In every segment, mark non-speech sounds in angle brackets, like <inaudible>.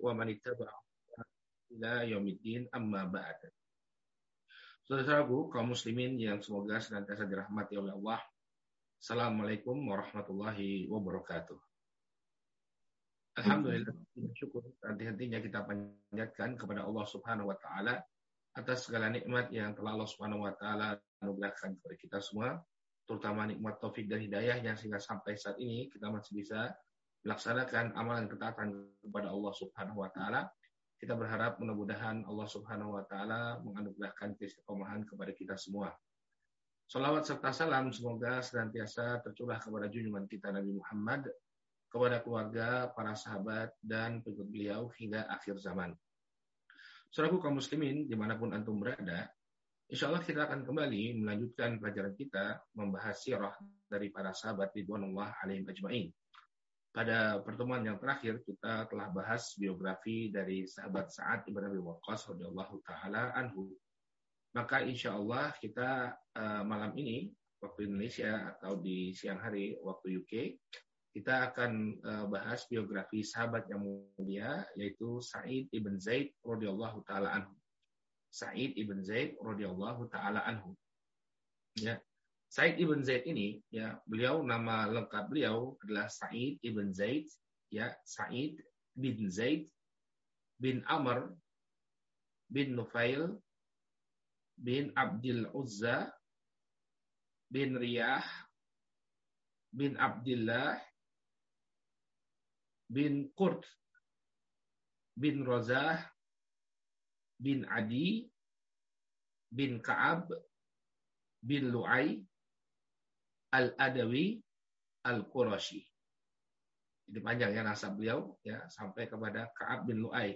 wa man ila yaumiddin amma ba'd. Saudaraku kaum muslimin yang semoga senantiasa dirahmati oleh Allah. Assalamualaikum warahmatullahi wabarakatuh. Alhamdulillah syukur henti-hentinya kita panjatkan kepada Allah Subhanahu wa taala atas segala nikmat yang telah Allah Subhanahu wa taala anugerahkan kepada kita semua, terutama nikmat taufik dan hidayah yang sehingga sampai saat ini kita masih bisa melaksanakan amalan ketaatan kepada Allah Subhanahu wa taala. Kita berharap mudah-mudahan Allah Subhanahu wa taala menganugerahkan keistiqomahan kepada kita semua. Salawat serta salam semoga senantiasa tercurah kepada junjungan kita Nabi Muhammad, kepada keluarga, para sahabat, dan pengikut beliau hingga akhir zaman. Saudaraku kaum muslimin, di mana pun antum berada, insya Allah kita akan kembali melanjutkan pelajaran kita membahas sirah dari para sahabat Ridwanullah alaihim ajma'in. Pada pertemuan yang terakhir kita telah bahas biografi dari sahabat Sa'ad ibn Abi Waqqas radhiyallahu taala anhu. Maka insya Allah kita uh, malam ini waktu Indonesia atau di siang hari waktu UK kita akan uh, bahas biografi sahabat yang mulia yaitu Sa'id ibn Zaid radhiyallahu taala anhu. Sa'id ibn Zaid radhiyallahu taala anhu. Ya, Said ibn Zaid ini ya beliau nama lengkap beliau adalah Said ibn Zaid ya Said bin Zaid bin Amr bin Nufail bin Abdul Uzza bin Riyah bin Abdullah bin Qurt bin Razah bin Adi bin Ka'ab bin Lu'ay Al-Adawi Al-Qurashi. Ini panjang ya nasab beliau ya sampai kepada Ka'ab bin Lu'ay.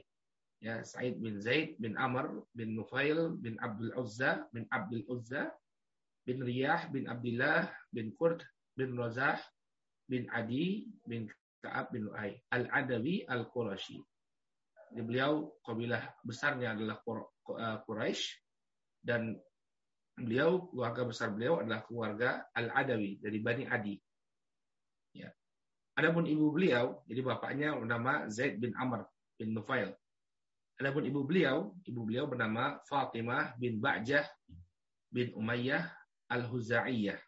Ya, Said bin Zaid bin Amr bin Nufail bin Abdul Uzza bin Abdul Uzza bin Riyah bin Abdullah bin Qurd bin Razah bin Adi bin Ka'ab bin Lu'ay. Al-Adawi Al-Qurashi. Jadi beliau kabilah besarnya adalah Quraisy dan beliau keluarga besar beliau adalah keluarga Al-Adawi dari Bani Adi. Ya. Adapun ibu beliau, jadi bapaknya bernama Zaid bin Amr bin Nufail. Adapun ibu beliau, ibu beliau bernama Fatimah bin Ba'jah bin Umayyah Al-Huzaiyah.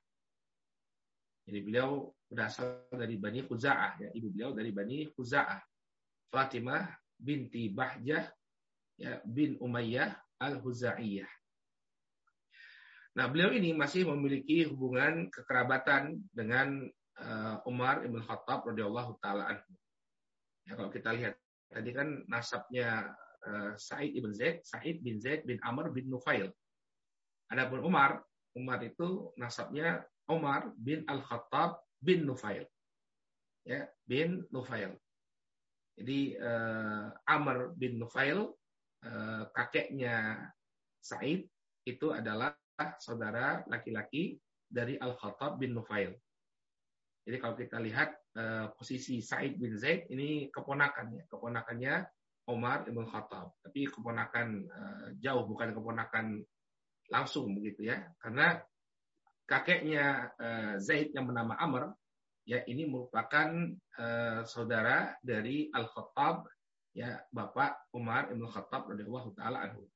Jadi beliau berasal dari Bani Khuza'ah, ya. ibu beliau dari Bani Khuza'ah. Fatimah binti Bahjah ya, bin Umayyah Al-Huzaiyah. Nah, beliau ini masih memiliki hubungan kekerabatan dengan uh, Umar ibn Khattab radhiyallahu taala anhu. Ya, kalau kita lihat tadi kan nasabnya uh, Said ibn Zaid, Said bin Zaid bin Amr bin Nufail. Adapun Umar, Umar itu nasabnya Umar bin Al-Khattab bin Nufail. Ya, bin Nufail. Jadi uh, Amr bin Nufail uh, kakeknya Said itu adalah saudara laki-laki dari Al-Khattab bin Nufail. Jadi kalau kita lihat uh, posisi Said bin Zaid ini keponakannya, keponakannya Omar ibn Khattab, tapi keponakan uh, jauh bukan keponakan langsung begitu ya, karena kakeknya uh, Zaid yang bernama Amr ya ini merupakan uh, saudara dari Al Khattab ya bapak Umar ibn Khattab radhiyallahu taala anhu.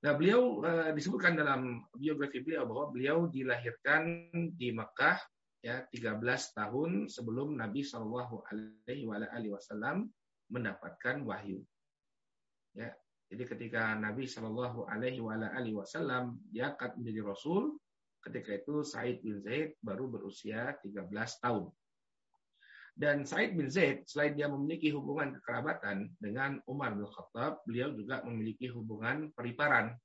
Nah, beliau uh, disebutkan dalam biografi beliau bahwa beliau dilahirkan di Mekah ya 13 tahun sebelum Nabi Shallallahu alaihi wasallam mendapatkan wahyu. Ya, jadi ketika Nabi Shallallahu alaihi wasallam diangkat menjadi rasul, ketika itu Said bin Zaid baru berusia 13 tahun. Dan Said bin Zaid, selain dia memiliki hubungan kekerabatan dengan Umar bin Khattab, beliau juga memiliki hubungan periparan.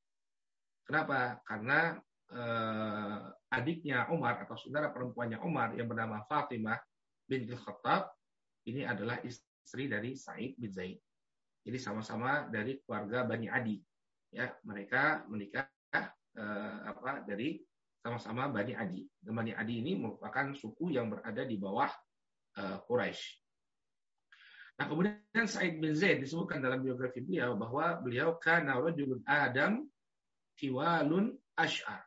Kenapa? Karena eh, adiknya Umar atau saudara perempuannya Umar yang bernama Fatimah bin Khattab ini adalah istri dari Said bin Zaid. Jadi sama-sama dari keluarga Bani Adi. Ya, mereka menikah eh, apa dari sama-sama Bani Adi. Dan Bani Adi ini merupakan suku yang berada di bawah uh, Quraisy. Nah, kemudian Said bin Zaid disebutkan dalam biografi beliau bahwa beliau kana rajulun Adam tiwalun ash'ar.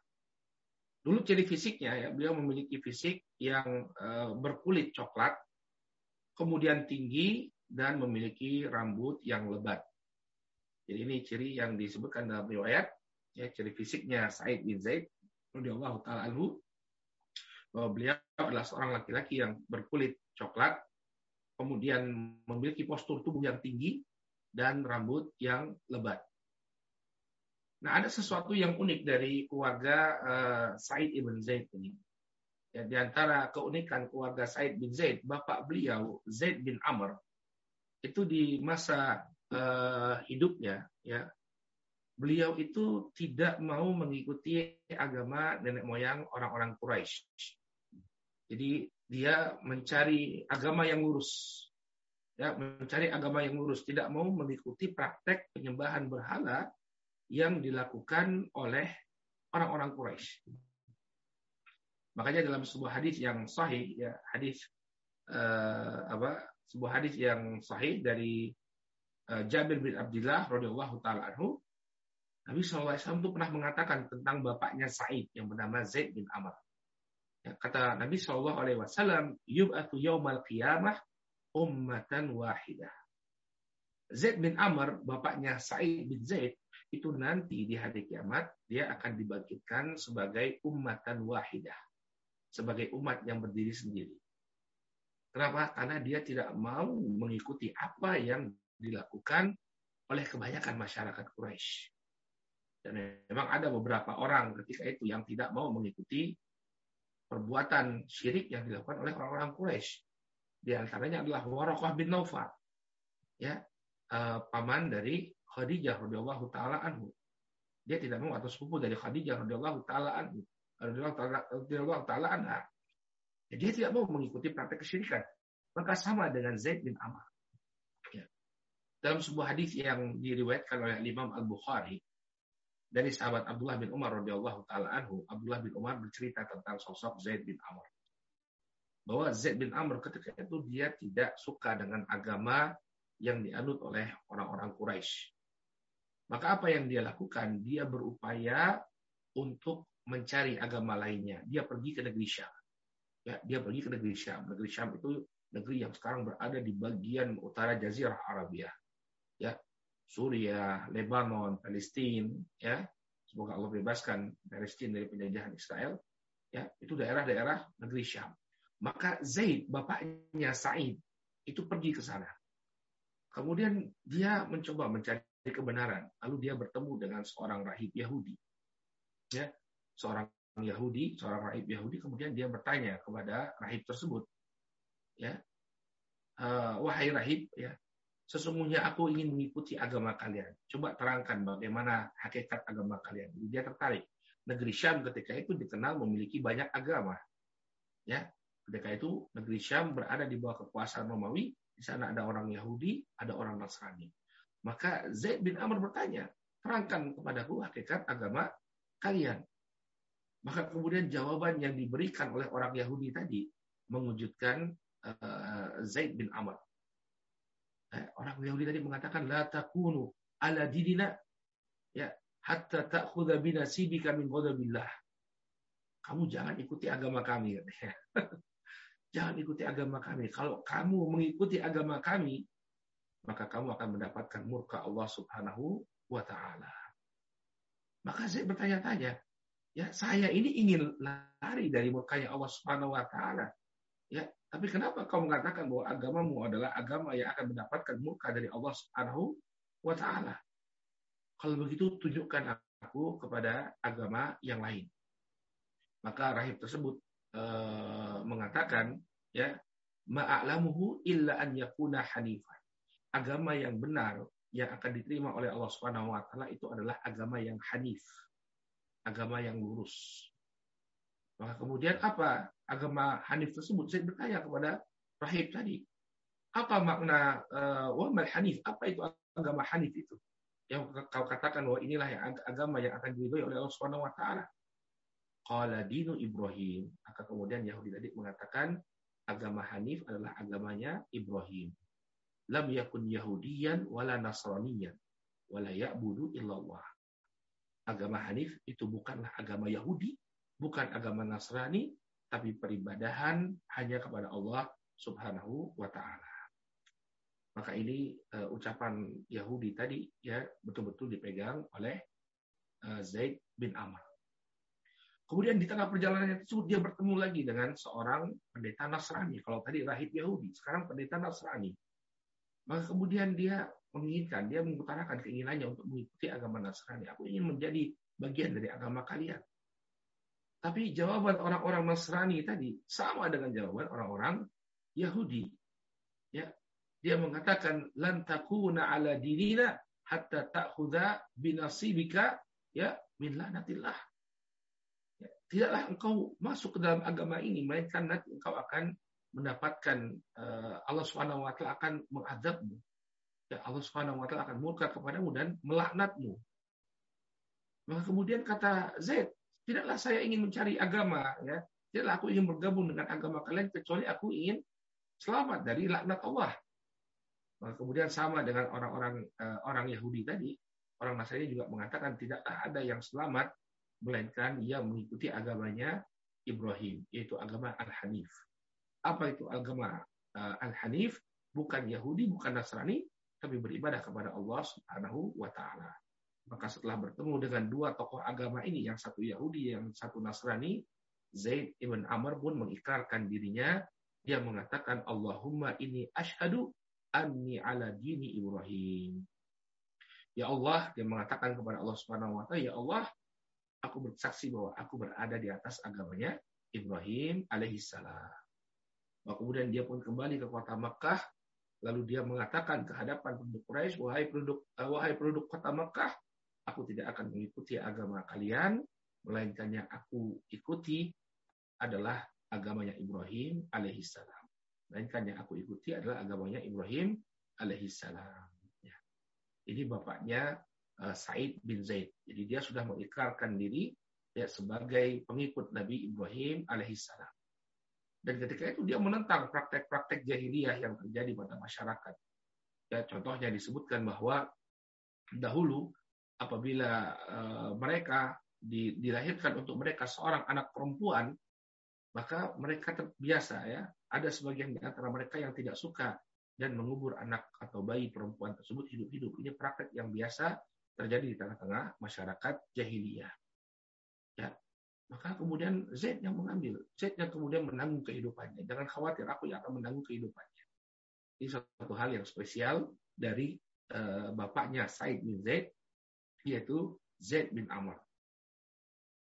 Dulu ciri fisiknya ya, beliau memiliki fisik yang uh, berkulit coklat, kemudian tinggi dan memiliki rambut yang lebat. Jadi ini ciri yang disebutkan dalam riwayat, ya ciri fisiknya Said bin Zaid radhiyallahu taala anhu bahwa beliau adalah seorang laki-laki yang berkulit coklat, kemudian memiliki postur tubuh yang tinggi dan rambut yang lebat. Nah, ada sesuatu yang unik dari keluarga uh, Said ibn Zaid ini. Ya, di antara keunikan keluarga Said bin Zaid, bapak beliau Zaid bin Amr itu di masa uh, hidupnya, ya, beliau itu tidak mau mengikuti agama nenek moyang orang-orang Quraisy. Jadi dia mencari agama yang lurus, ya, mencari agama yang lurus, tidak mau mengikuti praktek penyembahan berhala yang dilakukan oleh orang-orang Quraisy. Makanya dalam sebuah hadis yang sahih ya hadis uh, apa sebuah hadis yang sahih dari uh, Jabir bin Abdullah radhiyallahu taala anhu Nabi SAW itu pernah mengatakan tentang bapaknya Said yang bernama Zaid bin Amr. Ya, kata Nabi Shallallahu Alaihi Wasallam, "Yub'atu yaumal qiyamah ummatan wahidah." Zaid bin Amr, bapaknya Said bin Zaid, itu nanti di hari kiamat dia akan dibangkitkan sebagai ummatan wahidah sebagai umat yang berdiri sendiri. Kenapa? Karena dia tidak mau mengikuti apa yang dilakukan oleh kebanyakan masyarakat Quraisy. Dan memang ada beberapa orang ketika itu yang tidak mau mengikuti perbuatan syirik yang dilakukan oleh orang-orang Quraisy. Di antaranya adalah Waraqah bin Naufal. Ya, uh, paman dari Khadijah radhiyallahu taala anhu. Dia tidak mau atau sepupu dari Khadijah radhiyallahu taala anhu radhiyallahu taala anha. Ya, dia tidak mau mengikuti praktek kesyirikan. Maka sama dengan Zaid bin Amr. Ya. Dalam sebuah hadis yang diriwayatkan oleh Imam Al-Bukhari dari sahabat Abdullah bin Umar radhiyallahu taala anhu, Abdullah bin Umar bercerita tentang sosok Zaid bin Amr. Bahwa Zaid bin Amr ketika itu dia tidak suka dengan agama yang dianut oleh orang-orang Quraisy. Maka apa yang dia lakukan? Dia berupaya untuk mencari agama lainnya. Dia pergi ke negeri Syam. Ya, dia pergi ke negeri Syam. Negeri Syam itu negeri yang sekarang berada di bagian utara Jazirah Arabia. Ya, Suriah, Lebanon, Palestina, ya. Semoga Allah bebaskan Palestina dari penjajahan Israel. Ya, itu daerah-daerah negeri Syam. Maka Zaid, bapaknya Said, itu pergi ke sana. Kemudian dia mencoba mencari kebenaran. Lalu dia bertemu dengan seorang rahib Yahudi. Ya, seorang Yahudi, seorang rahib Yahudi, kemudian dia bertanya kepada rahib tersebut, ya, uh, wahai rahib, ya, sesungguhnya aku ingin mengikuti agama kalian. Coba terangkan bagaimana hakikat agama kalian. Dia tertarik. Negeri Syam ketika itu dikenal memiliki banyak agama. Ya, ketika itu negeri Syam berada di bawah kekuasaan Romawi. Di sana ada orang Yahudi, ada orang Nasrani. Maka Zaid bin Amr bertanya, terangkan kepadaku hakikat agama kalian. Maka kemudian jawaban yang diberikan oleh orang Yahudi tadi mengejutkan uh, Zaid bin Amr. Eh, orang Yahudi tadi mengatakan la takunu ala dinina ya hatta ta'khudha binasibika min ghadabillah. Kamu jangan ikuti agama kami <laughs> jangan ikuti agama kami. Kalau kamu mengikuti agama kami, maka kamu akan mendapatkan murka Allah Subhanahu wa taala. Maka saya bertanya-tanya, Ya, saya ini ingin lari dari murkanya Allah Subhanahu wa taala. Ya, tapi kenapa kau mengatakan bahwa agamamu adalah agama yang akan mendapatkan murka dari Allah Subhanahu wa taala? Kalau begitu tunjukkan aku kepada agama yang lain. Maka rahib tersebut e, mengatakan ya ma'alamuhu illa an yakuna hanifan. Agama yang benar yang akan diterima oleh Allah Subhanahu wa taala itu adalah agama yang hanif agama yang lurus. Maka kemudian apa agama Hanif tersebut? Saya bertanya kepada rahib tadi, apa makna uh, wamal Hanif? Apa itu agama Hanif itu? Yang kau katakan bahwa inilah yang agama yang akan diridhoi oleh Allah Subhanahu wa taala. Qala dinu Ibrahim. Maka kemudian Yahudi tadi mengatakan agama Hanif adalah agamanya Ibrahim. Lam yakun Yahudiyan wala Nasraniyan wala ya'budu illallah agama Hanif itu bukanlah agama Yahudi, bukan agama Nasrani, tapi peribadahan hanya kepada Allah Subhanahu wa taala. Maka ini uh, ucapan Yahudi tadi ya betul-betul dipegang oleh uh, Zaid bin Amr. Kemudian di tengah perjalanan itu dia bertemu lagi dengan seorang pendeta Nasrani. Kalau tadi rahib Yahudi, sekarang pendeta Nasrani. Maka kemudian dia menginginkan, dia mengutarakan keinginannya untuk mengikuti agama Nasrani. Aku ingin menjadi bagian dari agama kalian. Tapi jawaban orang-orang Nasrani tadi sama dengan jawaban orang-orang Yahudi. Ya, dia mengatakan lan takuna ala dinina hatta ta'khudha binasibika ya min lanatillah. Ya, tidaklah engkau masuk ke dalam agama ini melainkan nanti engkau akan mendapatkan uh, Allah Subhanahu wa taala akan mengadabmu. Ya, Allah Subhanahu wa taala akan murka kepadamu dan melaknatmu. Maka kemudian kata Zaid, tidaklah saya ingin mencari agama ya. Tidaklah aku ingin bergabung dengan agama kalian kecuali aku ingin selamat dari laknat Allah. Nah, kemudian sama dengan orang-orang uh, orang Yahudi tadi, orang Nasrani juga mengatakan tidaklah ada yang selamat melainkan ia mengikuti agamanya Ibrahim, yaitu agama Al-Hanif. Apa itu agama uh, Al-Hanif? Bukan Yahudi, bukan Nasrani, tapi beribadah kepada Allah Subhanahu wa taala. Maka setelah bertemu dengan dua tokoh agama ini, yang satu Yahudi, yang satu Nasrani, Zaid ibn Amr pun mengikrarkan dirinya. Dia mengatakan, Allahumma ini ashadu anni ala dini Ibrahim. Ya Allah, dia mengatakan kepada Allah Subhanahu wa taala, "Ya Allah, aku bersaksi bahwa aku berada di atas agamanya Ibrahim alaihissalam." Kemudian dia pun kembali ke kota Makkah, lalu dia mengatakan ke hadapan penduduk Quraisy, "Wahai penduduk uh, wahai penduduk kota Makkah, aku tidak akan mengikuti agama kalian, melainkan yang aku ikuti adalah agamanya Ibrahim alaihissalam." Melainkan yang aku ikuti adalah agamanya Ibrahim alaihissalam. Ya. Ini bapaknya uh, Said bin Zaid. Jadi dia sudah mengikrarkan diri ya, sebagai pengikut Nabi Ibrahim alaihissalam. Dan ketika itu dia menentang praktek-praktek jahiliyah yang terjadi pada masyarakat. Ya, contohnya disebutkan bahwa dahulu apabila uh, mereka di, dilahirkan untuk mereka seorang anak perempuan, maka mereka terbiasa ya ada sebagian di antara mereka yang tidak suka dan mengubur anak atau bayi perempuan tersebut hidup-hidup. Ini praktek yang biasa terjadi di tengah-tengah masyarakat jahiliyah. Ya. Maka kemudian Zaid yang mengambil, Zaid yang kemudian menanggung kehidupannya. Jangan khawatir, aku yang akan menanggung kehidupannya. Ini satu hal yang spesial dari uh, bapaknya Said bin Zaid, yaitu Zaid bin Amr.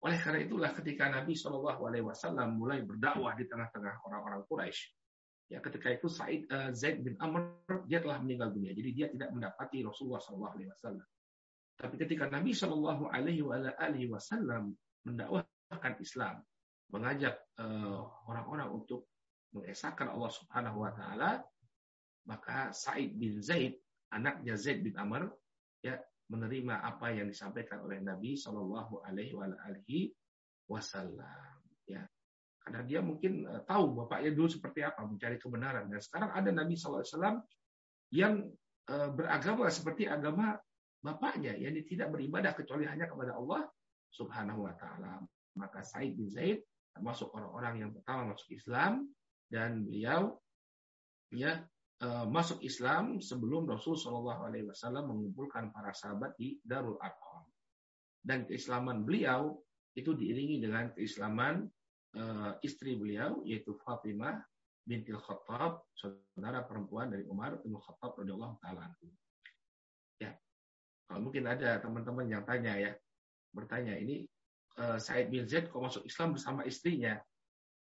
Oleh karena itulah ketika Nabi Shallallahu Alaihi Wasallam mulai berdakwah di tengah-tengah orang-orang Quraisy, ya ketika itu Said uh, Zaid bin Amr dia telah meninggal dunia, jadi dia tidak mendapati Rasulullah Shallallahu Alaihi Wasallam. Tapi ketika Nabi Shallallahu Alaihi Wasallam mendakwahkan Islam, mengajak uh, orang-orang untuk mengesahkan Allah Subhanahu Wa Taala, maka Said bin Zaid anaknya Zaid bin Amr ya menerima apa yang disampaikan oleh Nabi Shallallahu Alaihi Wasallam. Ya, karena dia mungkin eh, tahu bapaknya dulu seperti apa mencari kebenaran dan sekarang ada Nabi Shallallahu Alaihi Wasallam yang eh, beragama seperti agama bapaknya, yang tidak beribadah kecuali hanya kepada Allah Subhanahu Wa Taala. Maka Said bin Zaid termasuk orang-orang yang pertama masuk Islam dan beliau ya masuk Islam sebelum Rasul Shallallahu Alaihi Wasallam mengumpulkan para sahabat di Darul Arqam. Dan keislaman beliau itu diiringi dengan keislaman uh, istri beliau yaitu Fatimah binti Khattab, saudara perempuan dari Umar bin Khattab radhiyallahu taala Ya. Kalau mungkin ada teman-teman yang tanya ya, bertanya ini uh, Said bin Zaid kok masuk Islam bersama istrinya?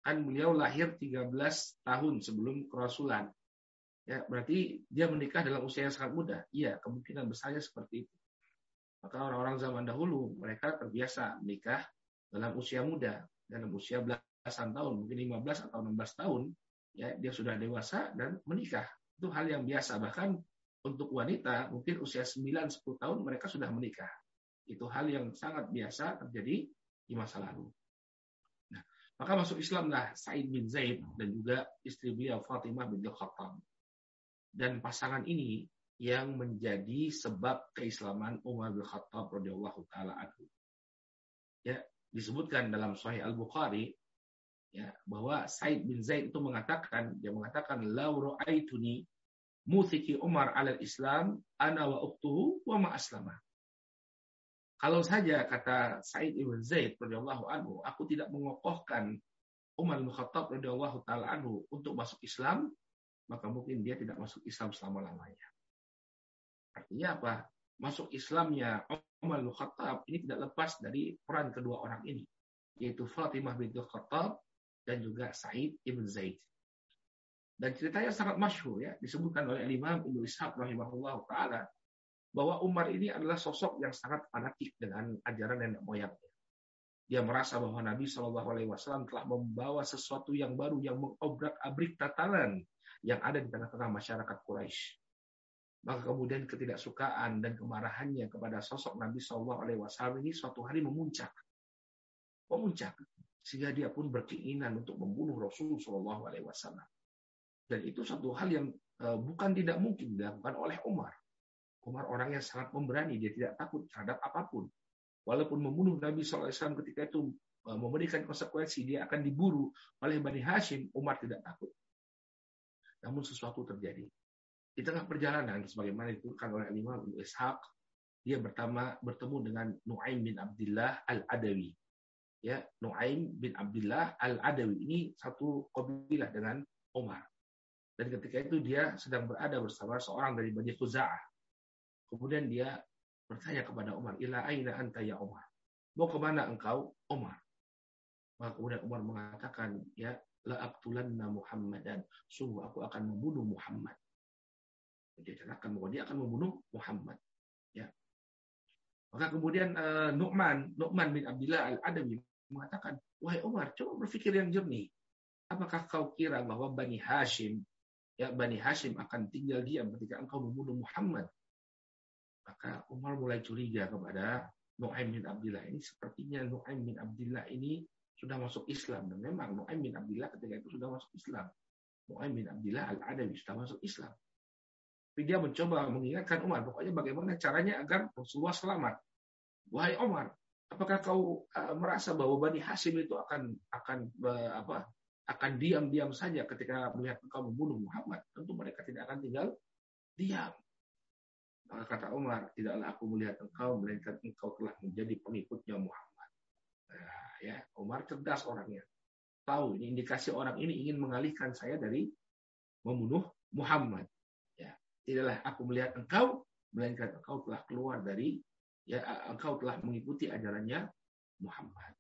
Kan beliau lahir 13 tahun sebelum kerasulan Ya, berarti dia menikah dalam usia yang sangat muda. Iya, kemungkinan besarnya seperti itu. Maka orang-orang zaman dahulu mereka terbiasa menikah dalam usia muda, dalam usia belasan tahun, mungkin 15 atau 16 tahun, ya dia sudah dewasa dan menikah. Itu hal yang biasa. Bahkan untuk wanita mungkin usia 9-10 tahun mereka sudah menikah. Itu hal yang sangat biasa terjadi di masa lalu. Nah, maka masuk Islamlah Said bin Zaid dan juga istri beliau Fatimah bin Khattab dan pasangan ini yang menjadi sebab keislaman Umar bin Khattab radhiyallahu taala anhu. Ya, disebutkan dalam Sahih Al Bukhari ya bahwa Said bin Zaid itu mengatakan dia mengatakan lau ra'aituni muthiki Umar al Islam ana wa uktuhu wa ma aslama. Kalau saja kata Said ibn Zaid radhiyallahu anhu, aku tidak mengokohkan Umar bin Khattab radhiyallahu taala anhu untuk masuk Islam, maka mungkin dia tidak masuk Islam selama-lamanya. Artinya apa? Masuk Islamnya Umar bin Khattab ini tidak lepas dari peran kedua orang ini, yaitu Fatimah binti Khattab dan juga Said ibn Zaid. Dan ceritanya sangat masyhur ya, disebutkan oleh Imam Ibnu Ishaq rahimahullah taala bahwa Umar ini adalah sosok yang sangat fanatik dengan ajaran nenek moyangnya. Dia merasa bahwa Nabi Shallallahu Alaihi Wasallam telah membawa sesuatu yang baru yang mengobrak-abrik tatanan yang ada di tengah-tengah masyarakat Quraisy. Maka kemudian ketidaksukaan dan kemarahannya kepada sosok Nabi Shallallahu Alaihi Wasallam ini suatu hari memuncak, memuncak sehingga dia pun berkeinginan untuk membunuh Rasul Shallallahu Alaihi Wasallam. Dan itu satu hal yang uh, bukan tidak mungkin dilakukan oleh Umar. Umar orang yang sangat pemberani, dia tidak takut terhadap apa pun. Walaupun membunuh Nabi SAW ketika itu uh, memberikan konsekuensi, dia akan diburu oleh Bani Hashim, Umar tidak takut. Namun sesuatu terjadi. Di tengah perjalanan, sebagaimana dituliskan oleh Imam Ibn Ishaq, dia bertama, bertemu dengan Nuaim bin Abdullah Al-Adawi. Ya, Nuaim bin Abdullah Al-Adawi ini satu kabilah dengan Umar. Dan ketika itu dia sedang berada bersama seorang dari Bani Khuza'ah. Kemudian dia bertanya kepada Umar, Ila aina anta ya Umar? Mau ke mana engkau, Umar? Maka kemudian Umar mengatakan, ya, la aqtulanna Muhammadan. Sungguh aku akan membunuh Muhammad. Dia katakan bahwa dia akan membunuh Muhammad. Ya. Maka kemudian uh, Nu'man, Nu'man bin Abdullah al-Adawi mengatakan, wahai Umar, coba berpikir yang jernih. Apakah kau kira bahwa Bani Hashim ya Bani Hashim akan tinggal diam ketika engkau membunuh Muhammad. Maka Umar mulai curiga kepada Nuaim bin Abdullah ini sepertinya Nuaim bin Abdullah ini sudah masuk Islam dan memang Nuaim bin Abdullah ketika itu sudah masuk Islam. Nuaim bin Abdullah al-Adawi sudah masuk Islam. Tapi dia mencoba mengingatkan Umar, pokoknya bagaimana caranya agar Rasulullah selamat. Wahai Umar, apakah kau uh, merasa bahwa Bani Hashim itu akan akan uh, apa akan diam-diam saja ketika melihat engkau membunuh Muhammad. Tentu mereka tidak akan tinggal diam. Maka kata Umar, tidaklah aku melihat engkau, melainkan engkau telah menjadi pengikutnya Muhammad. Ya, Umar cerdas orangnya. Tahu ini indikasi orang ini ingin mengalihkan saya dari membunuh Muhammad. Ya, tidaklah aku melihat engkau, melainkan engkau telah keluar dari ya engkau telah mengikuti ajarannya Muhammad.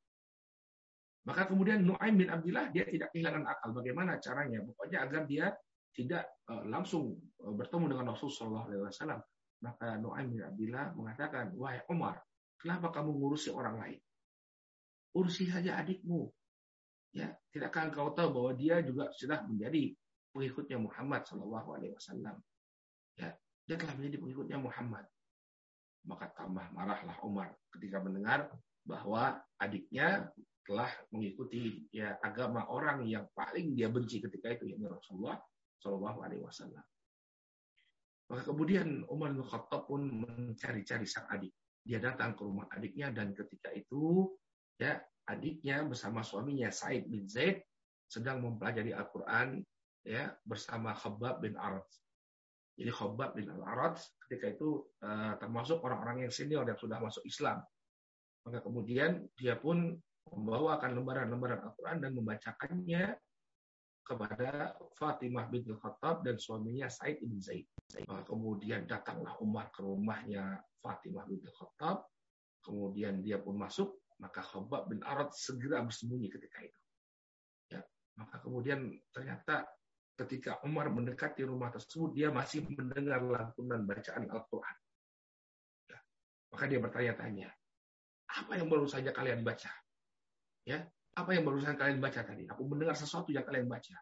Maka kemudian Nuaim bin Abdullah dia tidak kehilangan akal. Bagaimana caranya? Pokoknya agar dia tidak uh, langsung uh, bertemu dengan Rasulullah SAW. Maka Nuaim bin Abdullah mengatakan, wahai Umar, kenapa kamu ngurusi orang lain? Urusi saja adikmu. Ya, tidakkah engkau tahu bahwa dia juga sudah menjadi pengikutnya Muhammad Shallallahu Alaihi Wasallam? Ya, dia telah menjadi pengikutnya Muhammad. Maka tambah marahlah Umar ketika mendengar bahwa adiknya telah mengikuti ya agama orang yang paling dia benci ketika itu yakni Rasulullah Shallallahu Alaihi Wasallam. Maka kemudian Umar bin Khattab pun mencari-cari sang adik. Dia datang ke rumah adiknya dan ketika itu ya adiknya bersama suaminya Said bin Zaid sedang mempelajari Al-Quran ya bersama Khabbab bin Arad. Jadi Khabbab bin Al-Arad ketika itu uh, termasuk orang-orang yang senior yang sudah masuk Islam. Maka kemudian dia pun membawakan lembaran-lembaran Al-Quran dan membacakannya kepada Fatimah binti Khattab dan suaminya Said bin Zaid. Kemudian datanglah Umar ke rumahnya Fatimah binti Khattab. Kemudian dia pun masuk, maka Khabbab bin Arad segera bersembunyi ketika itu. Ya, maka kemudian ternyata ketika Umar mendekati rumah tersebut, dia masih mendengar lantunan bacaan Al-Quran. Ya, maka dia bertanya-tanya, apa yang baru saja kalian baca? Ya, apa yang barusan kalian baca tadi? Aku mendengar sesuatu yang kalian baca.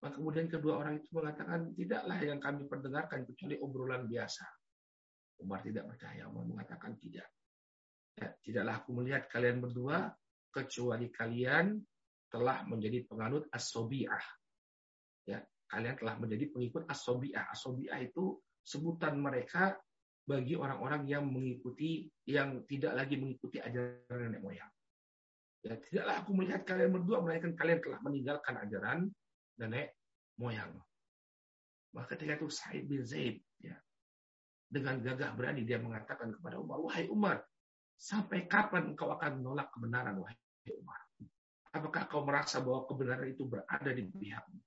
Maka kemudian kedua orang itu mengatakan, tidaklah yang kami perdengarkan kecuali obrolan biasa. Umar tidak percaya. Umar mengatakan tidak. Ya, tidaklah aku melihat kalian berdua kecuali kalian telah menjadi penganut as-sobi'ah. Ya, kalian telah menjadi pengikut as-sobi'ah. As-sobi'ah itu sebutan mereka bagi orang-orang yang mengikuti yang tidak lagi mengikuti ajaran nenek moyang. Ya, tidaklah aku melihat kalian berdua melainkan kalian telah meninggalkan ajaran nenek moyang. Maka ketika itu Said bin Zaid ya, dengan gagah berani dia mengatakan kepada Umar, wahai Umar, sampai kapan engkau akan menolak kebenaran, wahai Umar? Apakah kau merasa bahwa kebenaran itu berada di pihakmu?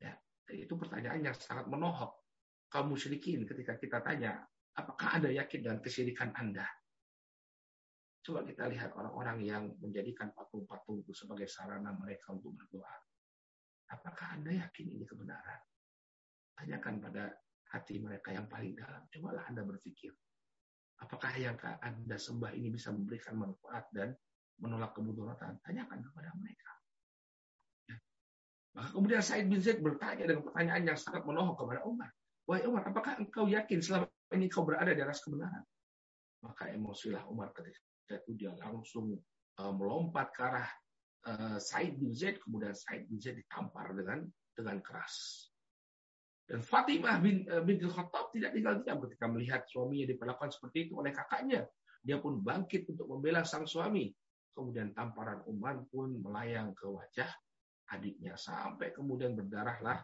Ya, itu pertanyaan yang sangat menohok kaum musyrikin ketika kita tanya, apakah Anda yakin dengan kesyirikan Anda? Coba kita lihat orang-orang yang menjadikan patung-patung itu sebagai sarana mereka untuk berdoa. Apakah Anda yakin ini kebenaran? Tanyakan pada hati mereka yang paling dalam. Cobalah Anda berpikir. Apakah yang Anda sembah ini bisa memberikan manfaat dan menolak kemudaratan? Tanyakan kepada mereka. Ya. Maka kemudian Said bin Zaid bertanya dengan pertanyaan yang sangat menohok kepada Umar. Wahai Umar, apakah engkau yakin selama ini kau berada di atas kebenaran? Maka emosilah Umar ketika itu dia langsung uh, melompat ke arah uh, Said bin Zaid, kemudian Said bin Zaid ditampar dengan dengan keras. Dan Fatimah bin, uh, bin Khattab tidak tinggal diam ketika melihat suaminya diperlakukan seperti itu oleh kakaknya. Dia pun bangkit untuk membela sang suami. Kemudian tamparan Umar pun melayang ke wajah adiknya sampai kemudian berdarahlah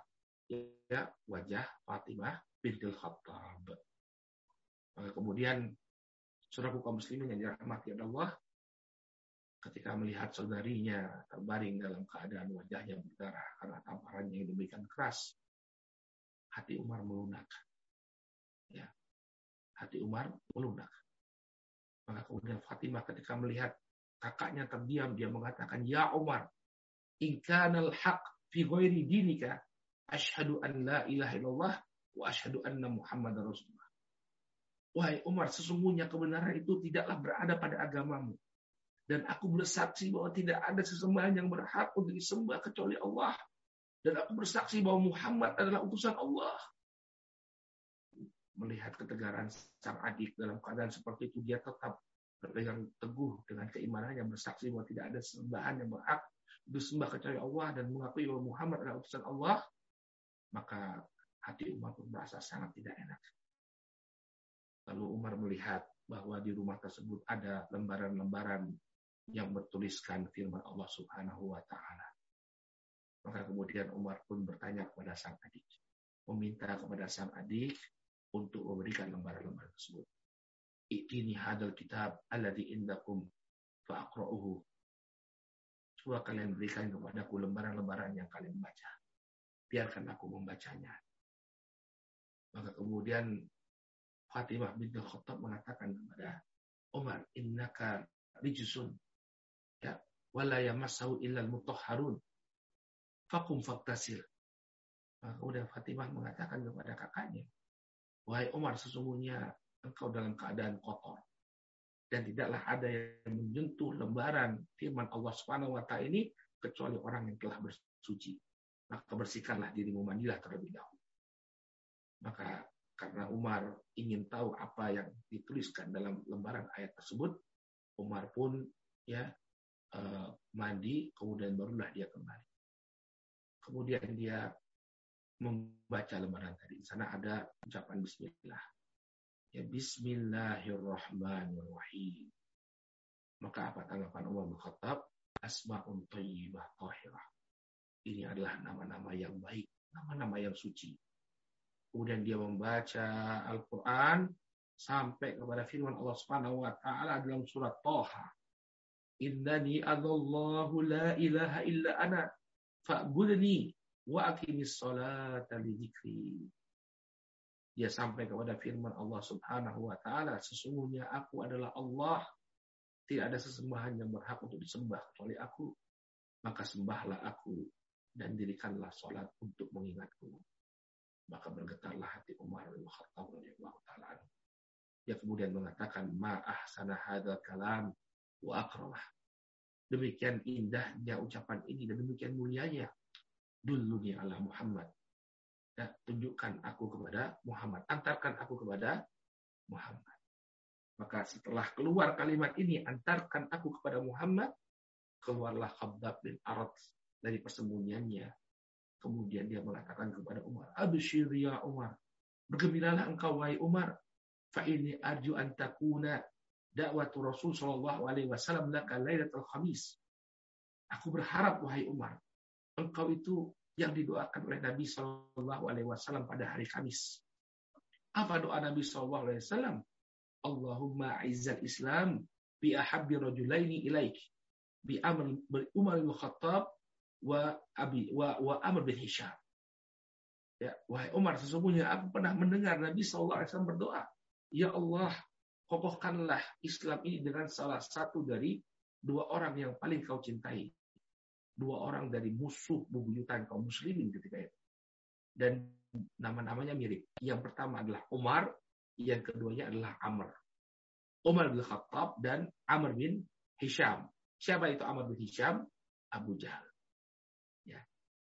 ya wajah Fatimah bintil Khattab. Kemudian saudara kaum muslimin yang dirahmati Allah ketika melihat saudarinya terbaring dalam keadaan wajahnya berdarah karena tamparannya yang demikian keras, hati Umar melunak. Ya, hati Umar melunak. Maka kemudian Fatimah ketika melihat kakaknya terdiam, dia mengatakan, Ya Umar, inkanal haq fi ghairi dinika, Ashadu an la ilaha illallah wa ashadu anna Muhammad Rasulullah. Wahai Umar, sesungguhnya kebenaran itu tidaklah berada pada agamamu. Dan aku bersaksi bahwa tidak ada sesembahan yang berhak untuk disembah kecuali Allah. Dan aku bersaksi bahwa Muhammad adalah utusan Allah. Melihat ketegaran sang adik dalam keadaan seperti itu, dia tetap berpegang teguh dengan keimanannya, bersaksi bahwa tidak ada sesembahan yang berhak disembah kecuali Allah dan mengakui bahwa Muhammad adalah utusan Allah maka hati Umar pun merasa sangat tidak enak. Lalu Umar melihat bahwa di rumah tersebut ada lembaran-lembaran yang bertuliskan firman Allah Subhanahu wa taala. Maka kemudian Umar pun bertanya kepada sang adik, meminta kepada sang adik untuk memberikan lembaran-lembaran tersebut. Ini hadal kitab alladhi indakum fa'aqra'uhu. Coba kalian berikan kepadaku lembaran-lembaran yang kalian baca biarkan aku membacanya. Maka kemudian Fatimah binti Khattab mengatakan kepada Umar, innaka rijsun ya wala yamassahu illa al-mutahharun. Fakum faktasir. Maka kemudian Fatimah mengatakan kepada kakaknya, wahai Umar sesungguhnya engkau dalam keadaan kotor dan tidaklah ada yang menyentuh lembaran firman Allah Subhanahu wa ini kecuali orang yang telah bersuci maka bersihkanlah dirimu mandilah terlebih dahulu. Maka karena Umar ingin tahu apa yang dituliskan dalam lembaran ayat tersebut, Umar pun ya uh, mandi, kemudian barulah dia kembali. Kemudian dia membaca lembaran tadi. Di sana ada ucapan Bismillah. Ya Bismillahirrahmanirrahim. Maka apa tanggapan Umar bin Khattab? Asma'un tayyibah tahirah ini adalah nama-nama yang baik, nama-nama yang suci. Kemudian dia membaca Al-Quran sampai kepada firman Allah Subhanahu wa taala dalam surat Toha. Innani adallahu la ilaha illa ana fa'budni wa aqimis salata li Dia sampai kepada firman Allah Subhanahu wa taala, sesungguhnya aku adalah Allah, tidak ada sesembahan yang berhak untuk disembah kecuali aku. Maka sembahlah aku dan dirikanlah sholat untuk mengingatku. Maka bergetarlah hati Umar bin Khattab radhiyallahu taala. Dia kemudian mengatakan ma ahsana hadzal kalam wa akramah. Demikian indahnya ucapan ini dan demikian mulianya. Duluni ala Muhammad. Dan tunjukkan aku kepada Muhammad. Antarkan aku kepada Muhammad. Maka setelah keluar kalimat ini, antarkan aku kepada Muhammad, keluarlah Khabbab bin Arad dari persembunyiannya. Kemudian dia mengatakan kepada Umar, Abshir ya Umar, bergembiralah engkau wahai Umar, fa ini arju an takuna dakwatu Rasul sallallahu alaihi wasallam laka lailatul khamis. Aku berharap wahai Umar, engkau itu yang didoakan oleh Nabi Shallallahu Alaihi Wasallam pada hari Kamis. Apa doa Nabi Shallallahu Alaihi Wasallam? Allahumma izzat Islam bi ahabbi rajulaini ilaik bi amr bi Umar bin Khattab wa abi wa, wa Amr bin Hisham. Ya, wahai Umar, sesungguhnya aku pernah mendengar Nabi Shallallahu Alaihi Wasallam berdoa, Ya Allah, kokohkanlah Islam ini dengan salah satu dari dua orang yang paling kau cintai, dua orang dari musuh bebuyutan kaum muslimin ketika itu. Dan nama-namanya mirip. Yang pertama adalah Umar, yang keduanya adalah Amr. Umar bin Khattab dan Amr bin Hisham. Siapa itu Amr bin Hisham? Abu Jahal. Ya.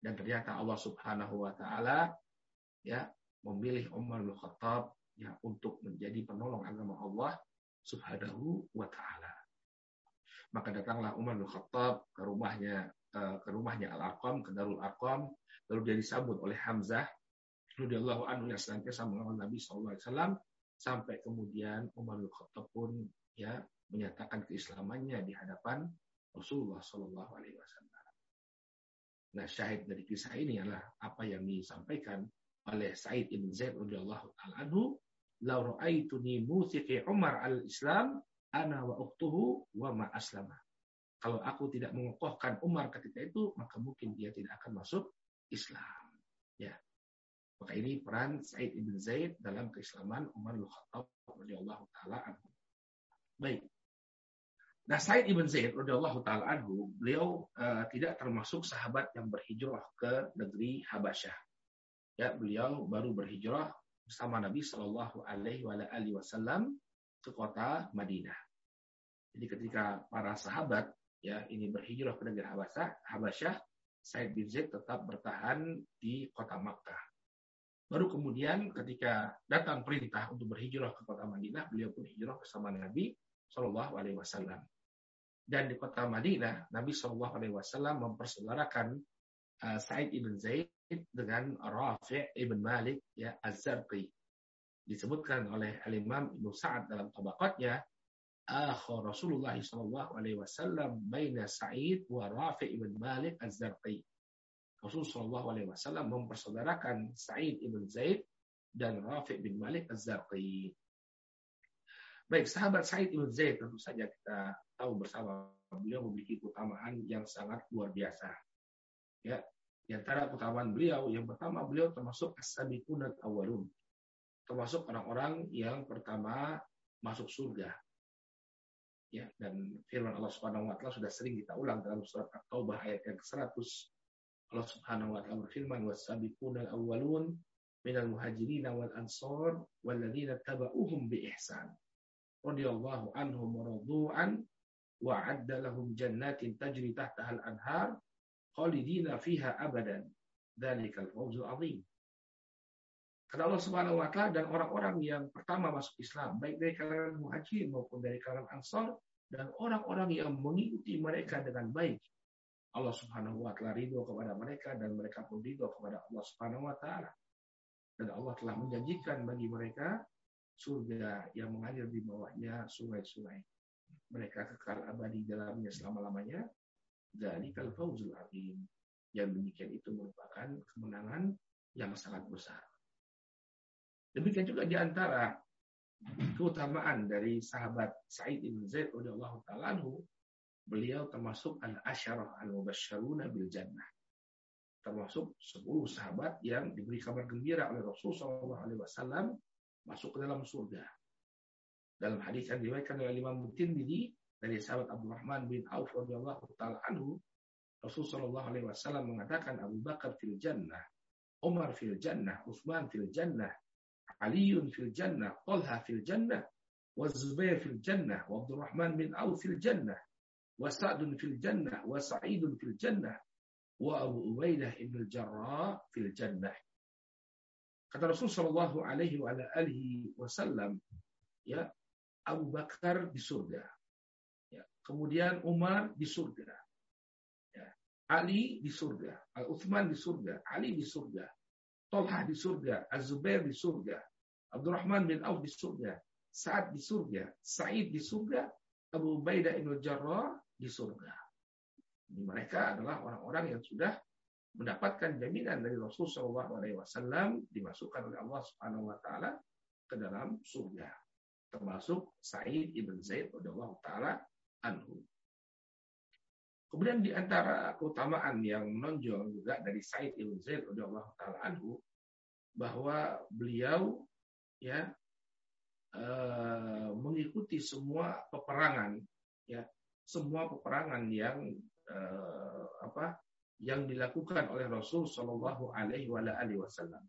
Dan ternyata Allah Subhanahu wa taala ya memilih Umar bin Khattab ya untuk menjadi penolong agama Allah Subhanahu wa taala. Maka datanglah Umar bin Khattab ke rumahnya eh, ke rumahnya Al-Arqam, ke Darul Arqam, lalu dia disambut oleh Hamzah radhiyallahu anhu yang senantiasa mengawal Nabi SAW sampai kemudian Umar bin Khattab pun ya menyatakan keislamannya di hadapan Rasulullah Shallallahu Alaihi Wasallam. Nah, syahid dari kisah ini adalah apa yang disampaikan oleh Said ibn Zaid radhiyallahu anhu, "Lau ra'aituni musiqi Umar al-Islam, ana wa uktuhu wa ma aslama." Kalau aku tidak mengokohkan Umar ketika itu, maka mungkin dia tidak akan masuk Islam. Ya. Maka ini peran Said ibn Zaid dalam keislaman Umar bin Khattab radhiyallahu taala anhu. Baik. Nah, Said ibn Zaid radhiyallahu taala anhu, beliau uh, tidak termasuk sahabat yang berhijrah ke negeri Habasyah. Ya, beliau baru berhijrah bersama Nabi Shallallahu alaihi wasallam ke kota Madinah. Jadi ketika para sahabat ya ini berhijrah ke negeri Habasyah, Habasyah, Said bin Zaid tetap bertahan di kota Makkah. Baru kemudian ketika datang perintah untuk berhijrah ke kota Madinah, beliau pun hijrah bersama Nabi Shallallahu Alaihi Wasallam. Dan di kota Madinah, Nabi Shallallahu Alaihi Wasallam mempersaudarakan uh, Said ibn Zaid dengan Rafi' ibn Malik ya Az-Zarqi. Disebutkan oleh Al-Imam Ibnu Sa'ad dalam tabaqatnya, akhir Rasulullah Shallallahu Alaihi Wasallam baina Sa'id wa Rafi' ibn Malik Az-Zarqi Rasulullah Shallallahu Alaihi Wasallam mempersaudarakan Sa'id ibn Zaid dan Rafi' bin Malik Az-Zarqi. Baik, sahabat Sa'id ibn Zaid tentu saja kita tahu bersama beliau memiliki keutamaan yang sangat luar biasa. Ya, di antara keutamaan beliau yang pertama beliau termasuk as-sabiqun awalun. Termasuk orang-orang yang pertama masuk surga. Ya, dan firman Allah Subhanahu wa taala sudah sering kita ulang dalam surat At-Taubah ayat yang ke-100 Allah Subhanahu wa taala berfirman wasabiquna al-awwalun minal muhajirin wal ansar walladzina tabauhum bi ihsan radhiyallahu anhum wa radu'an wa adda lahum jannatin tajri tahtaha al-anhar khalidina fiha abadan dzalikal fawzul azim Kata Allah Subhanahu wa taala dan orang-orang yang pertama masuk Islam baik dari kalangan muhajirin maupun dari kalangan ansar dan orang-orang yang mengikuti mereka dengan baik Allah Subhanahu wa taala ridho kepada mereka dan mereka pun ridho kepada Allah Subhanahu wa taala. Dan Allah telah menjanjikan bagi mereka surga yang mengalir di bawahnya sungai-sungai. Mereka kekal abadi dalamnya selama-lamanya. Dzalikal fauzul azim. Yang demikian itu merupakan kemenangan yang sangat besar. Demikian juga di antara keutamaan dari sahabat Sa'id bin Zaid radhiyallahu taala beliau termasuk al-asyarah al-mubasyaruna bil jannah. Termasuk 10 sahabat yang diberi kabar gembira oleh Rasulullah SAW masuk ke dalam surga. Dalam hadis yang diriwayatkan oleh Imam Tirmidzi dari sahabat Abdurrahman bin Auf radhiyallahu taala anhu, Rasulullah SAW mengatakan Abu Bakar fil jannah, Umar fil jannah, Utsman fil jannah, Aliun fil jannah, Talha fil jannah, wa Zubair fil jannah, wa Abdurrahman bin Auf fil jannah, wa Sa'dun fil jannah wa Sa'idun fil jannah wa Abu Ubaidah ibn al-Jarrah fil jannah. Kata Rasul sallallahu alaihi wa alihi wasallam, ya, Abu Bakar di surga. Ya, kemudian Umar di surga. Ya, Ali di surga, Al Uthman di surga, Ali di surga, Tolha di surga, Az-Zubair di surga, Abdurrahman bin Auf di surga, Sa'ad di surga, Sa'id di surga, Abu Ubaidah ibn Jarrah di surga. Ini mereka adalah orang-orang yang sudah mendapatkan jaminan dari Rasul Shallallahu Alaihi Wasallam dimasukkan oleh Allah Subhanahu Wa Taala ke dalam surga, termasuk Sa'id ibn Zaid radhiyallahu taala anhu. Kemudian di antara keutamaan yang menonjol juga dari Sa'id ibn Zaid radhiyallahu taala anhu bahwa beliau ya eh, mengikuti semua peperangan ya semua peperangan yang eh, apa yang dilakukan oleh Rasul Shallallahu Alaihi Wasallam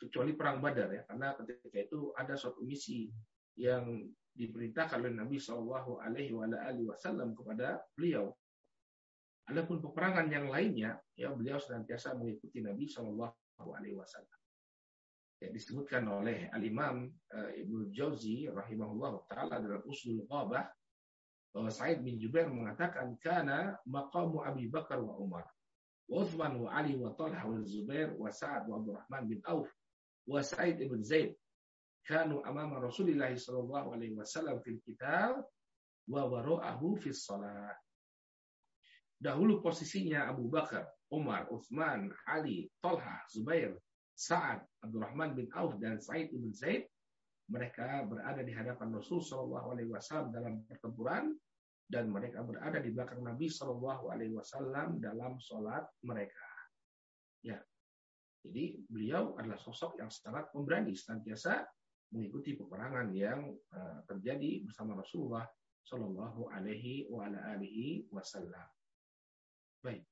kecuali perang Badar ya karena ketika itu ada suatu misi yang diperintahkan oleh Nabi Shallallahu Alaihi Wasallam kepada beliau. Adapun peperangan yang lainnya ya beliau senantiasa mengikuti Nabi Shallallahu Alaihi Wasallam. Ya, disebutkan oleh Al Imam uh, Ibnu Jauzi rahimahullah taala dalam Usul Ghabah bahwa Said bin Jubair mengatakan karena maqamu Abi Bakar wa Umar wa Uthman wa Ali wa Talha wa Zubair wa Sa'ad wa Abdurrahman bin Auf wa Sa'id ibn Zaid kanu amama Rasulullah sallallahu alaihi wasallam fil qital wa wara'ahu fis salat. Dahulu posisinya Abu Bakar, Umar, Uthman, Ali, Talha, Zubair, Sa'ad, Abdurrahman bin Auf dan Sa'id ibn Zaid mereka berada di hadapan Rasul Shallallahu Alaihi Wasallam dalam pertempuran dan mereka berada di belakang Nabi Shallallahu Alaihi Wasallam dalam sholat mereka. Ya, jadi beliau adalah sosok yang sangat pemberani, senantiasa mengikuti peperangan yang uh, terjadi bersama Rasulullah Shallallahu Alaihi Wasallam. Baik,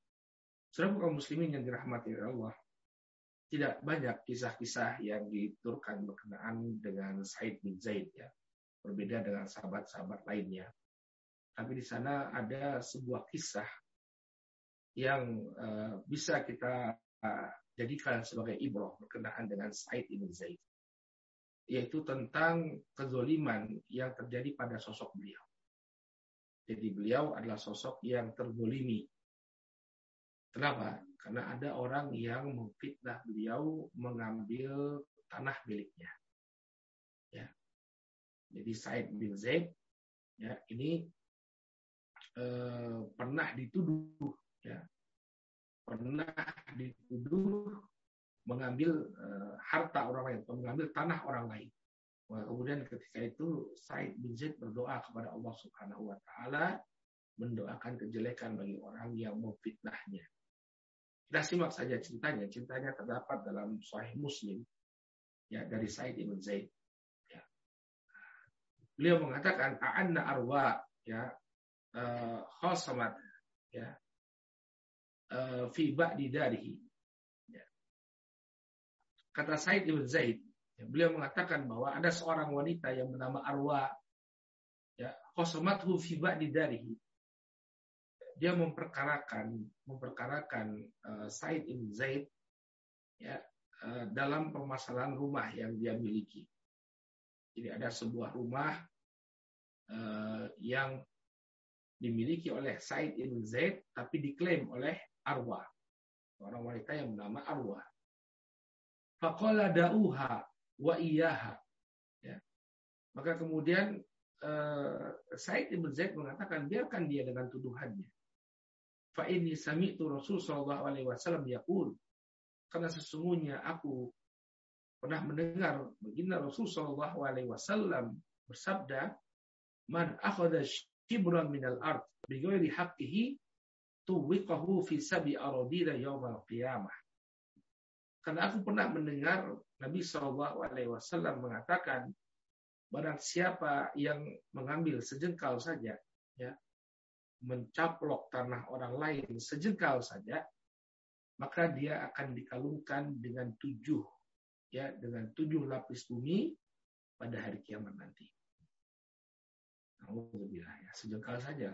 saudara kaum muslimin yang dirahmati Allah, tidak banyak kisah-kisah yang diturunkan berkenaan dengan Said bin Zaid ya. Berbeda dengan sahabat-sahabat lainnya. Tapi di sana ada sebuah kisah yang uh, bisa kita uh, jadikan sebagai ibroh berkenaan dengan Said bin Zaid. Yaitu tentang kezoliman yang terjadi pada sosok beliau. Jadi beliau adalah sosok yang terzolimi. Kenapa? Karena ada orang yang memfitnah beliau mengambil tanah miliknya. Ya. Jadi Said bin Zaid ya ini eh, pernah dituduh ya pernah dituduh mengambil eh, harta orang lain atau mengambil tanah orang lain. Kemudian ketika itu Said bin Zaid berdoa kepada Allah Subhanahu wa taala mendoakan kejelekan bagi orang yang memfitnahnya. Kita simak saja ceritanya. Ceritanya terdapat dalam Sahih Muslim ya dari Said ibn Zaid. Ya. Beliau mengatakan a'anna arwa ya uh, khosamat ya uh, fi ba'di darihi. Kata Said ibn Zaid, ya, beliau mengatakan bahwa ada seorang wanita yang bernama Arwa ya khosamathu fi ba'di darihi dia memperkarakan memperkarakan uh, Said ibn Zaid ya uh, dalam permasalahan rumah yang dia miliki. Jadi ada sebuah rumah uh, yang dimiliki oleh Said ibn Zaid tapi diklaim oleh Arwah, orang wanita yang bernama Arwah. Faqala da'uha wa iyaha. Ya. Maka kemudian uh, Said ibn Zaid mengatakan biarkan dia dengan tuduhannya. Fa ini sami'tu Rasul sallallahu alaihi wasallam yaqul karena sesungguhnya aku pernah mendengar baginda Rasul sallallahu alaihi wasallam bersabda man akhadha shibran minal ard bi ghairi haqqihi tuwiqahu fi sabi aradina yaumal qiyamah karena aku pernah mendengar Nabi Shallallahu Alaihi Wasallam mengatakan, barang siapa yang mengambil sejengkal saja, ya, mencaplok tanah orang lain sejengkal saja, maka dia akan dikalungkan dengan tujuh ya dengan tujuh lapis bumi pada hari kiamat nanti. Alhamdulillah ya sejengkal saja,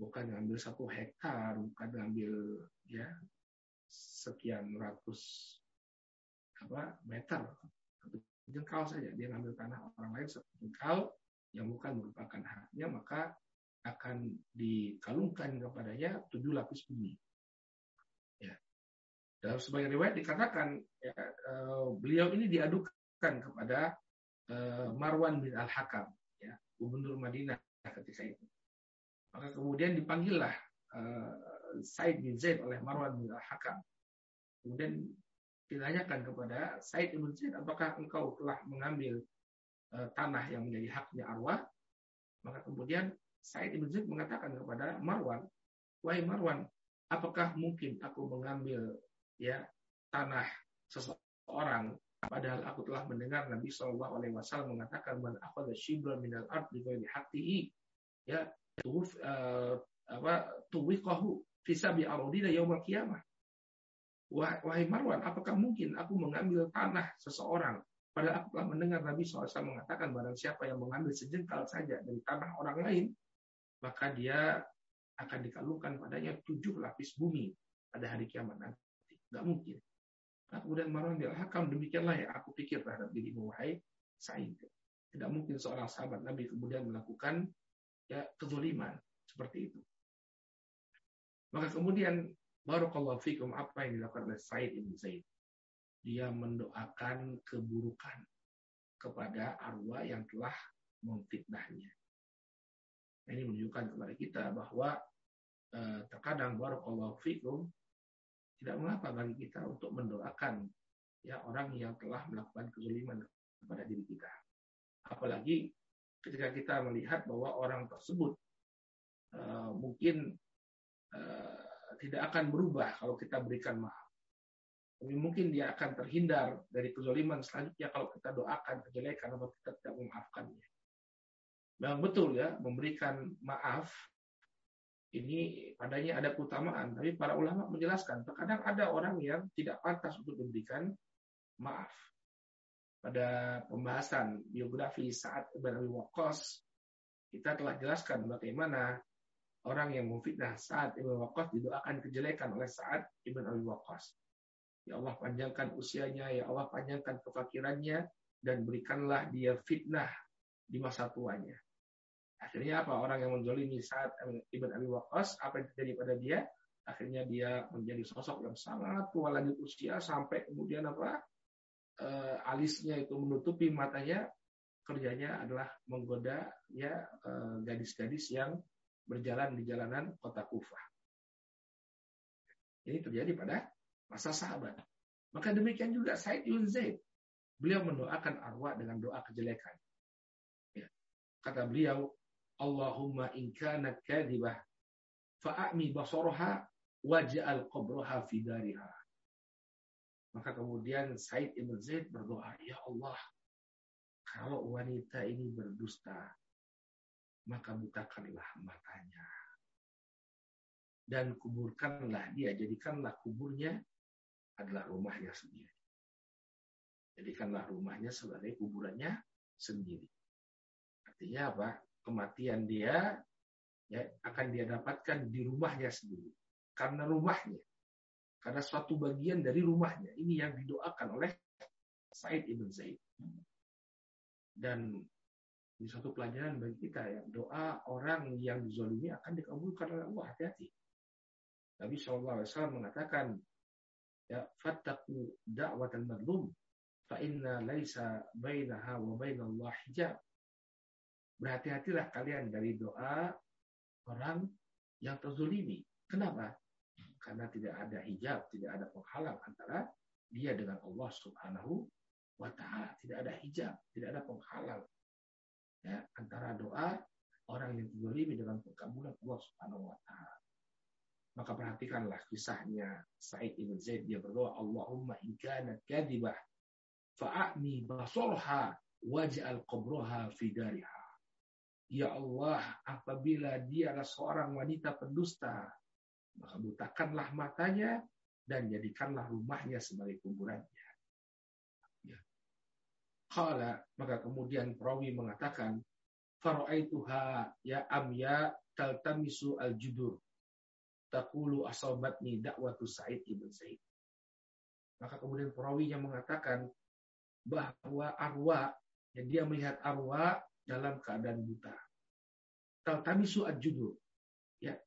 bukan ngambil satu hektar, bukan ngambil ya sekian ratus apa meter, jengkal saja dia ngambil tanah orang lain satu jengkal yang bukan merupakan haknya maka akan dikalungkan kepadanya tujuh lapis bumi. Ya. Dalam sebagian riwayat dikatakan ya, uh, beliau ini diadukan kepada uh, Marwan bin Al Hakam, ya, gubernur Madinah ketika itu. Maka kemudian dipanggillah uh, Said bin Zaid oleh Marwan bin Al-Hakam. Kemudian ditanyakan kepada Said bin Zaid, apakah engkau telah mengambil uh, tanah yang menjadi haknya arwah? Maka kemudian Said bin Zaid mengatakan kepada Marwan, wahai Marwan, apakah mungkin aku mengambil ya tanah seseorang padahal aku telah mendengar Nabi Shallallahu Alaihi Wasallam mengatakan man akhadha shibran minal ard bi ghairi ya tuwif uh, apa tuwiqahu fi sabi aradina yaumil qiyamah Wahai Marwan, apakah mungkin aku mengambil tanah seseorang Padahal aku telah mendengar Nabi SAW mengatakan barang siapa yang mengambil sejengkal saja dari tanah orang lain, maka dia akan dikalungkan padanya tujuh lapis bumi pada hari kiamat nanti. Tidak mungkin. Nah, kemudian Marwan bin Hakam demikianlah yang aku pikir terhadap dirimu wahai Sa'id. Tidak mungkin seorang sahabat Nabi kemudian melakukan ya kezaliman seperti itu. Maka kemudian Barakallahu fikum apa yang dilakukan oleh Said ibn Zaid. Dia mendoakan keburukan kepada arwah yang telah memfitnahnya. Ini menunjukkan kepada kita bahwa eh, terkadang barakallahu fikum tidak mengapa bagi kita untuk mendoakan ya orang yang telah melakukan kezaliman kepada diri kita. Apalagi ketika kita melihat bahwa orang tersebut uh, mungkin tidak akan berubah kalau kita berikan maaf. Tapi mungkin dia akan terhindar dari kezaliman selanjutnya kalau kita doakan kejelekan atau kita tidak memaafkannya. Memang betul ya, memberikan maaf ini padanya ada keutamaan. Tapi para ulama menjelaskan, terkadang ada orang yang tidak pantas untuk memberikan maaf. Pada pembahasan biografi saat Ibn Abi Waqqas, kita telah jelaskan bagaimana orang yang memfitnah saat Ibn Waqqas didoakan kejelekan oleh saat Ibn Abi Waqqas. Ya Allah panjangkan usianya, ya Allah panjangkan kefakirannya, dan berikanlah dia fitnah di masa tuanya. Akhirnya apa? Orang yang menzolimi saat Ibn Abi Waqqas, apa yang terjadi pada dia? Akhirnya dia menjadi sosok yang sangat tua lanjut usia, sampai kemudian apa? Uh, alisnya itu menutupi matanya, kerjanya adalah menggoda ya eh, gadis-gadis yang berjalan di jalanan kota Kufah. Ini terjadi pada masa sahabat. Maka demikian juga Said ibn Zaid. Beliau mendoakan arwah dengan doa kejelekan. Ya. Kata beliau, Allahumma in kanat kadhibah fa'ami basaraha waj'al qabraha fi dariha. Maka kemudian Said ibn Zaid berdoa, Ya Allah, kalau wanita ini berdusta, maka butakanlah matanya. Dan kuburkanlah dia, jadikanlah kuburnya adalah rumahnya sendiri. Jadikanlah rumahnya sebagai kuburannya sendiri. Artinya apa? Kematian dia ya, akan dia dapatkan di rumahnya sendiri. Karena rumahnya. Karena suatu bagian dari rumahnya. Ini yang didoakan oleh Said ibn Zaid. Dan ini satu pelajaran bagi kita ya. Doa orang yang dizolimi akan dikabulkan oleh Allah. Hati-hati. Nabi SAW mengatakan, ya fattaku da'wat al-madlum fa inna laisa bainaha wa bainallah hijab. Berhati-hatilah kalian dari doa orang yang terzolimi. Kenapa? Karena tidak ada hijab, tidak ada penghalang antara dia dengan Allah Subhanahu wa taala. Tidak ada hijab, tidak ada penghalang ya, antara doa orang yang dizalimi dengan pengkabulan Allah Subhanahu wa taala. Maka perhatikanlah kisahnya Said ibn Zaid dia berdoa Allahumma in kanat kadhibah fa'ami basorha waj'al qabraha fi dariha. Ya Allah, apabila dia adalah seorang wanita pendusta, maka butakanlah matanya dan jadikanlah rumahnya sebagai kuburannya. Kala maka kemudian perawi mengatakan faraituha ya amya taltamisu al-judur takulu asobatni dakwatu Sa'id ibn Zaid. Maka kemudian perawinya mengatakan bahwa arwah yang dia melihat arwah dalam keadaan buta. Taltamisu al-judur. Ya.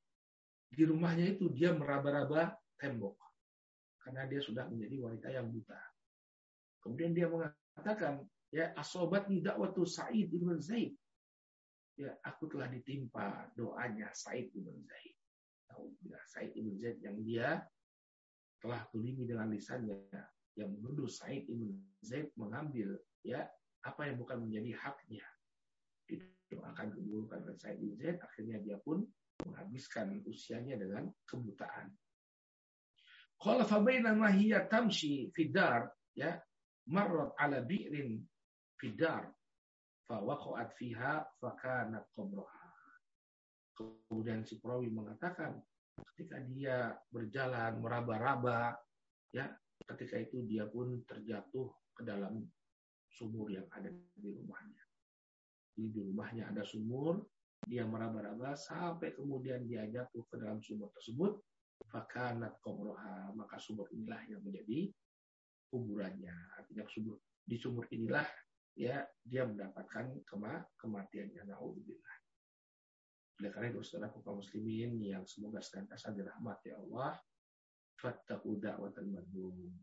Di rumahnya itu dia meraba-raba tembok. Karena dia sudah menjadi wanita yang buta. Kemudian dia mengatakan, ya asobat dakwatu Sa'id bin Zaid. Ya, aku telah ditimpa doanya Sa'id bin Zaid. Said ibn Zaid yang dia telah tulimi dengan lisannya yang menuduh Said ibn Zaid mengambil ya apa yang bukan menjadi haknya didoakan keburukan oleh Said ibn Zaid akhirnya dia pun menghabiskan usianya dengan kebutaan. Qala fa bainama hiya tamshi fi dar ya marrat ala bi'rin fi dar fa waqa'at fiha fa kanat qabraha. Kemudian si perawi mengatakan ketika dia berjalan meraba-raba ya ketika itu dia pun terjatuh ke dalam sumur yang ada di rumahnya. Di rumahnya ada sumur, dia meraba-raba sampai kemudian dia jatuh ke dalam sumur tersebut, fakanat komroha, maka sumur inilah yang menjadi kuburannya. Artinya sumur di sumur inilah ya dia mendapatkan kema kematiannya. Naudzubillah. Oleh karena itu saudara kaum muslimin yang semoga senantiasa dirahmati Allah, fattaqu da'watal madlum.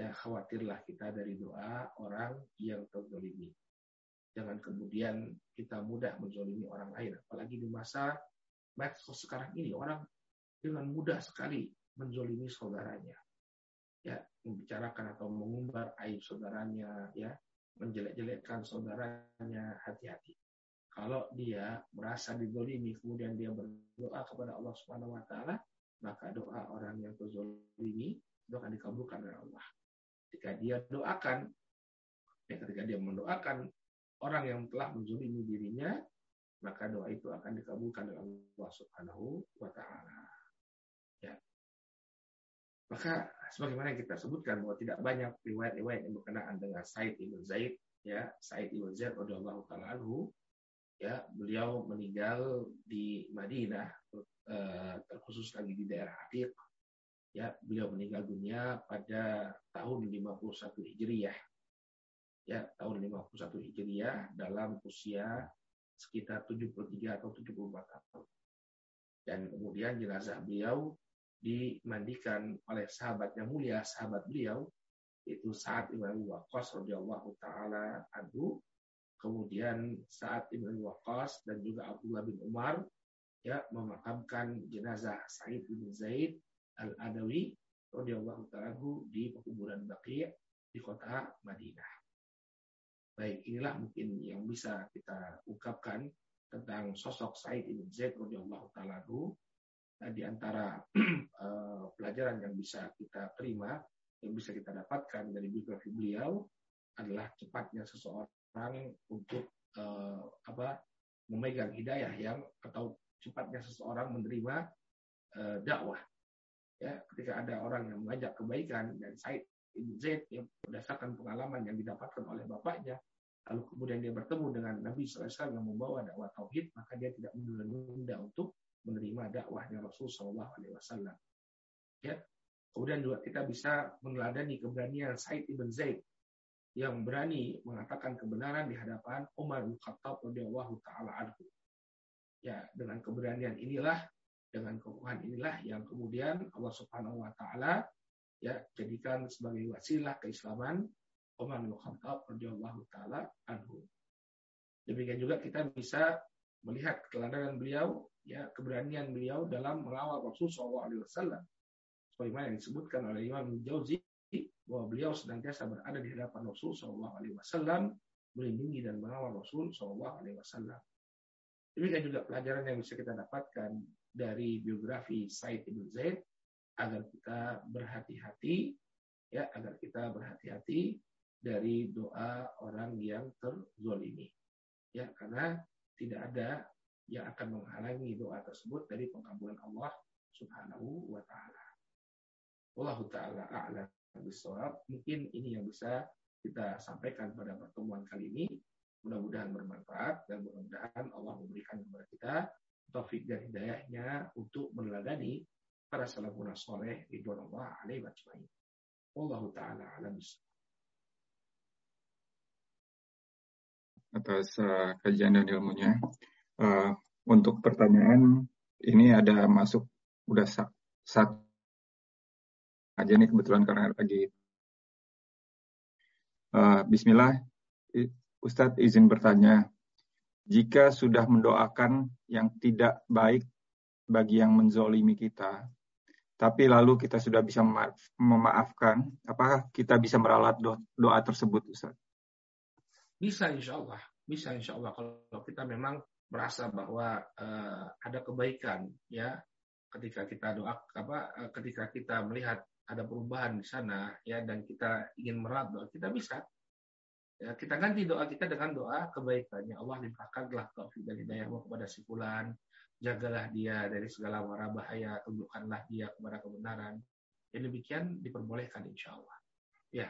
Ya, khawatirlah kita dari doa orang yang terzalimi. Jangan kemudian kita mudah menzolimi orang lain. Apalagi di masa medsos sekarang ini, orang dengan mudah sekali menzolimi saudaranya. Ya, membicarakan atau mengumbar aib saudaranya, ya, menjelek-jelekkan saudaranya, hati-hati. Kalau dia merasa dizolimi, kemudian dia berdoa kepada Allah Subhanahu Wa Taala, maka doa orang yang terzolimi itu akan dikabulkan oleh Allah. Jika dia doakan, ya ketika dia mendoakan orang yang telah menzulimi dirinya, maka doa itu akan dikabulkan oleh Allah Subhanahu wa taala. Maka sebagaimana kita sebutkan bahwa tidak banyak riwayat-riwayat yang berkenaan dengan Said ibn Zaid, ya, Said ibn Zaid radhiyallahu taala ya, beliau meninggal di Madinah, eh, terkhusus lagi di daerah Aqiq. Ya, beliau meninggal dunia pada tahun 51 Hijriah ya tahun 51 Hijriah dalam usia sekitar 73 atau 74 tahun. Dan kemudian jenazah beliau dimandikan oleh sahabat yang mulia, sahabat beliau itu saat Ibn Waqqas radhiyallahu taala anhu, kemudian saat Ibn Waqqas dan juga Abdullah bin Umar ya memakamkan jenazah Said bin Zaid Al-Adawi radhiyallahu taala di pekuburan Baqi' di kota Madinah. Baik, inilah mungkin yang bisa kita ungkapkan tentang sosok Said ibn Zaid radhiyallahu taala nah, di antara uh, <clears throat> pelajaran yang bisa kita terima, yang bisa kita dapatkan dari biografi beliau adalah cepatnya seseorang untuk uh, apa memegang hidayah yang atau cepatnya seseorang menerima uh, dakwah. Ya, ketika ada orang yang mengajak kebaikan dan Said ibn Zaid yang berdasarkan pengalaman yang didapatkan oleh bapaknya lalu kemudian dia bertemu dengan Nabi SAW yang membawa dakwah tauhid, maka dia tidak menunda untuk menerima dakwahnya Rasul SAW. Ya. Kemudian juga kita bisa meneladani keberanian Said ibn Zaid yang berani mengatakan kebenaran di hadapan Umar bin Khattab radhiyallahu taala anhu. Ya, dengan keberanian inilah, dengan kokohan inilah yang kemudian Allah Subhanahu wa taala ya jadikan sebagai wasilah keislaman Umar bin Khattab radhiyallahu taala anhu. Demikian juga kita bisa melihat keteladanan beliau, ya keberanian beliau dalam mengawal Rasul SAW. Alaihi Wasallam. Sebagaimana yang disebutkan oleh Imam Jauzi bahwa beliau senantiasa berada di hadapan Rasul Shallallahu Alaihi Wasallam, melindungi dan mengawal Rasul Shallallahu Alaihi Wasallam. Demikian juga pelajaran yang bisa kita dapatkan dari biografi Said ibn Zaid agar kita berhati-hati ya agar kita berhati-hati dari doa orang yang terzolimi. Ya, karena tidak ada yang akan menghalangi doa tersebut dari pengkabulan Allah Subhanahu wa taala. Wallahu taala a'lam bishawab. Mungkin ini yang bisa kita sampaikan pada pertemuan kali ini. Mudah-mudahan bermanfaat dan mudah-mudahan Allah memberikan kepada kita taufik dan hidayahnya untuk meneladani para salafun soleh ridwan Allah alaihi wa Wallahu taala alam bisawab. atas uh, kajian dan ilmunya. Uh, untuk pertanyaan ini ada masuk udah satu aja nih kebetulan karena lagi. Uh, Bismillah Ustadz izin bertanya jika sudah mendoakan yang tidak baik bagi yang menzolimi kita, tapi lalu kita sudah bisa memaafkan, apakah kita bisa meralat doa tersebut, Ustaz? Bisa insya Allah, bisa insya Allah. Kalau kita memang merasa bahwa uh, ada kebaikan ya. Ketika kita doa apa uh, ketika kita melihat ada perubahan di sana ya dan kita ingin merat doa kita bisa. Ya kita ganti doa kita dengan doa kebaikan ya Allah limpahkanlah taufik dan hidayahmu kepada si fulan. Jagalah dia dari segala mara bahaya. Tunjukkanlah dia kepada kebenaran. Yang demikian diperbolehkan insya Allah. Ya.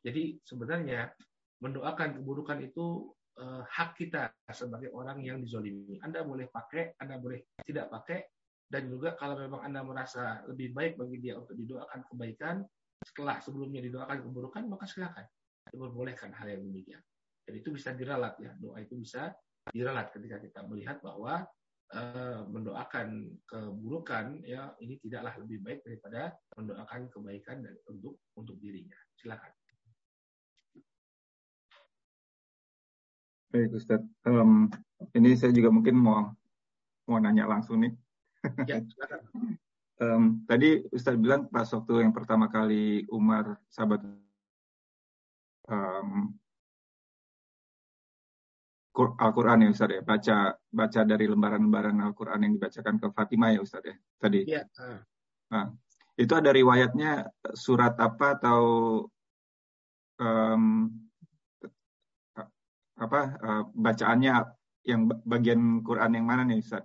Jadi sebenarnya mendoakan keburukan itu uh, hak kita sebagai orang yang dizolimi. Anda boleh pakai, Anda boleh tidak pakai, dan juga kalau memang Anda merasa lebih baik bagi dia untuk didoakan kebaikan, setelah sebelumnya didoakan keburukan, maka silakan. Diperbolehkan hal yang demikian. Dan itu bisa diralat ya, doa itu bisa diralat ketika kita melihat bahwa uh, mendoakan keburukan ya ini tidaklah lebih baik daripada mendoakan kebaikan dan untuk untuk dirinya. Silakan. Baik Ustaz, um, ini saya juga mungkin mau mau nanya langsung nih. Ya, <laughs> um, tadi Ustaz bilang pas waktu yang pertama kali Umar sahabat um, Al-Quran ya Ustaz ya, baca baca dari lembaran-lembaran Al-Quran yang dibacakan ke Fatimah ya Ustaz ya tadi. Ya. Nah, itu ada riwayatnya surat apa atau um, apa uh, bacaannya yang bagian Quran yang mana nih Ustaz?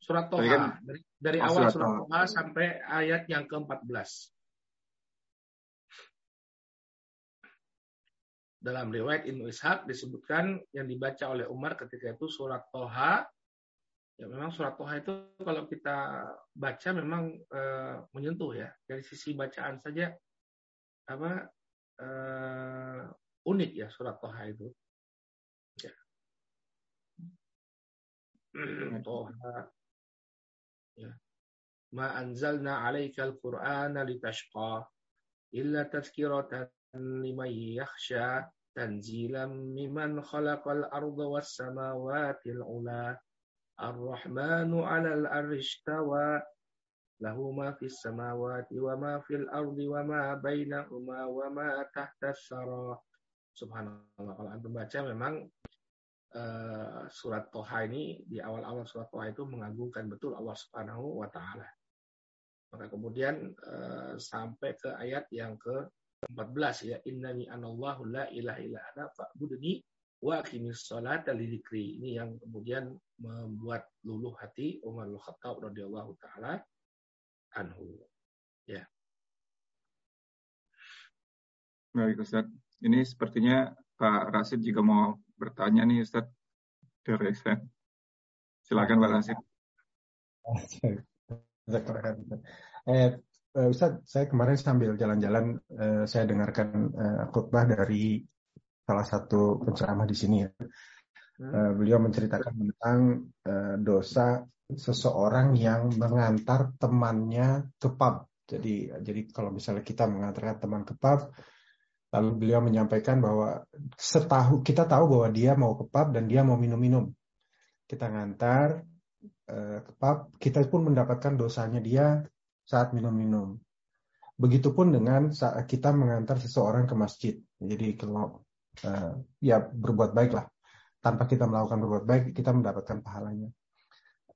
Surat Toha. Kan, dari, dari oh, awal surat, surat Toha sampai ayat yang ke-14. Dalam riwayat Ibnu Ishaq disebutkan yang dibaca oleh Umar ketika itu surat Toha. Ya memang surat Toha itu kalau kita baca memang e, menyentuh ya. Dari sisi bacaan saja apa e, unik ya surat Toha itu. طه ما أنزلنا عليك القرآن لتشقى إلا تذكرة لمن يخشى تنزيلا ممن خلق الأرض والسماوات العلى الرحمن على الأرش استوى له ما في السماوات وما في الأرض وما بينهما وما تحت الثرى Subhanallah kalau antum baca memang uh, surat Toha ini di awal-awal surat Toha itu mengagungkan betul Allah Subhanahu wa taala. Maka kemudian uh, sampai ke ayat yang ke-14 ya innani anallahu la ilaha illa ana fa'budni wa aqimis salata lidzikri. Ini yang kemudian membuat luluh hati Umar bin Khattab radhiyallahu taala anhu. Ya. Baik Ustaz. Ini sepertinya Pak Rasid juga mau bertanya nih Ustaz dari saya. Silakan Pak Rasid. <laughs> Eh, eh, Ustaz, saya kemarin sambil jalan-jalan eh, saya dengarkan eh, khutbah dari salah satu penceramah di sini ya. Hmm. Eh, beliau menceritakan tentang eh, dosa seseorang yang mengantar temannya ke pub. Jadi jadi kalau misalnya kita mengantarkan teman ke pub, Lalu beliau menyampaikan bahwa setahu kita tahu bahwa dia mau ke pub dan dia mau minum-minum. Kita ngantar uh, ke pub, kita pun mendapatkan dosanya dia saat minum-minum. Begitupun dengan saat kita mengantar seseorang ke masjid. Jadi kalau uh, ya berbuat baiklah. Tanpa kita melakukan berbuat baik, kita mendapatkan pahalanya.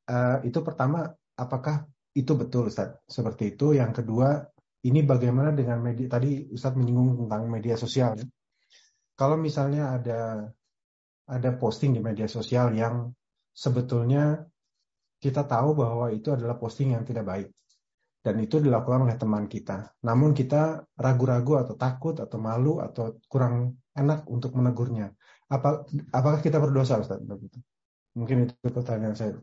Uh, itu pertama, apakah itu betul Ustaz? Seperti itu. Yang kedua, ini bagaimana dengan media tadi Ustadz menyinggung tentang media sosial ya. Kalau misalnya ada ada posting di media sosial yang sebetulnya kita tahu bahwa itu adalah posting yang tidak baik dan itu dilakukan oleh teman kita. Namun kita ragu-ragu atau takut atau malu atau kurang enak untuk menegurnya. Apa apakah kita berdosa Ustaz? Mungkin itu pertanyaan saya.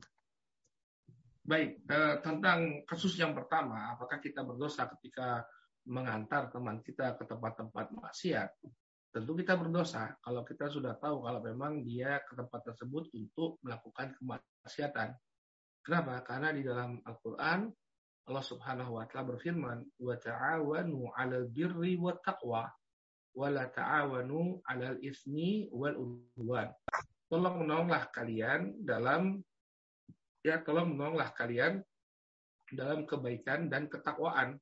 Baik, eh, tentang kasus yang pertama, apakah kita berdosa ketika mengantar teman kita ke tempat-tempat maksiat? Tentu kita berdosa kalau kita sudah tahu kalau memang dia ke tempat tersebut untuk melakukan kemaksiatan. Kenapa? Karena di dalam Al-Quran Allah Subhanahu wa taala berfirman, "Wa ta'awanu 'alal birri wat taqwa wa la ta'awanu 'alal ismi wal udwan." Tolong menolonglah kalian dalam ya tolong menolonglah kalian dalam kebaikan dan ketakwaan.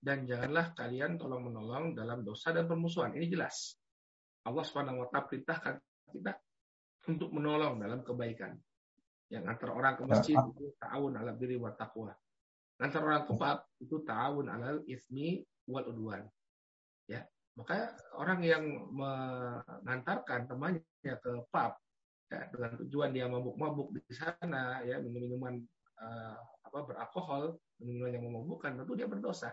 Dan janganlah kalian tolong menolong dalam dosa dan permusuhan. Ini jelas. Allah Subhanahu wa taala perintahkan kita untuk menolong dalam kebaikan. Yang antara orang ke masjid ya. itu ta'awun ala birri wa taqwa. Antara orang ke pub itu ta'awun ala ismi wal udwan. Ya. Maka orang yang mengantarkan temannya ke pub ya, dengan tujuan dia mabuk-mabuk di sana ya minum minuman uh, apa beralkohol minuman yang memabukkan tentu dia berdosa.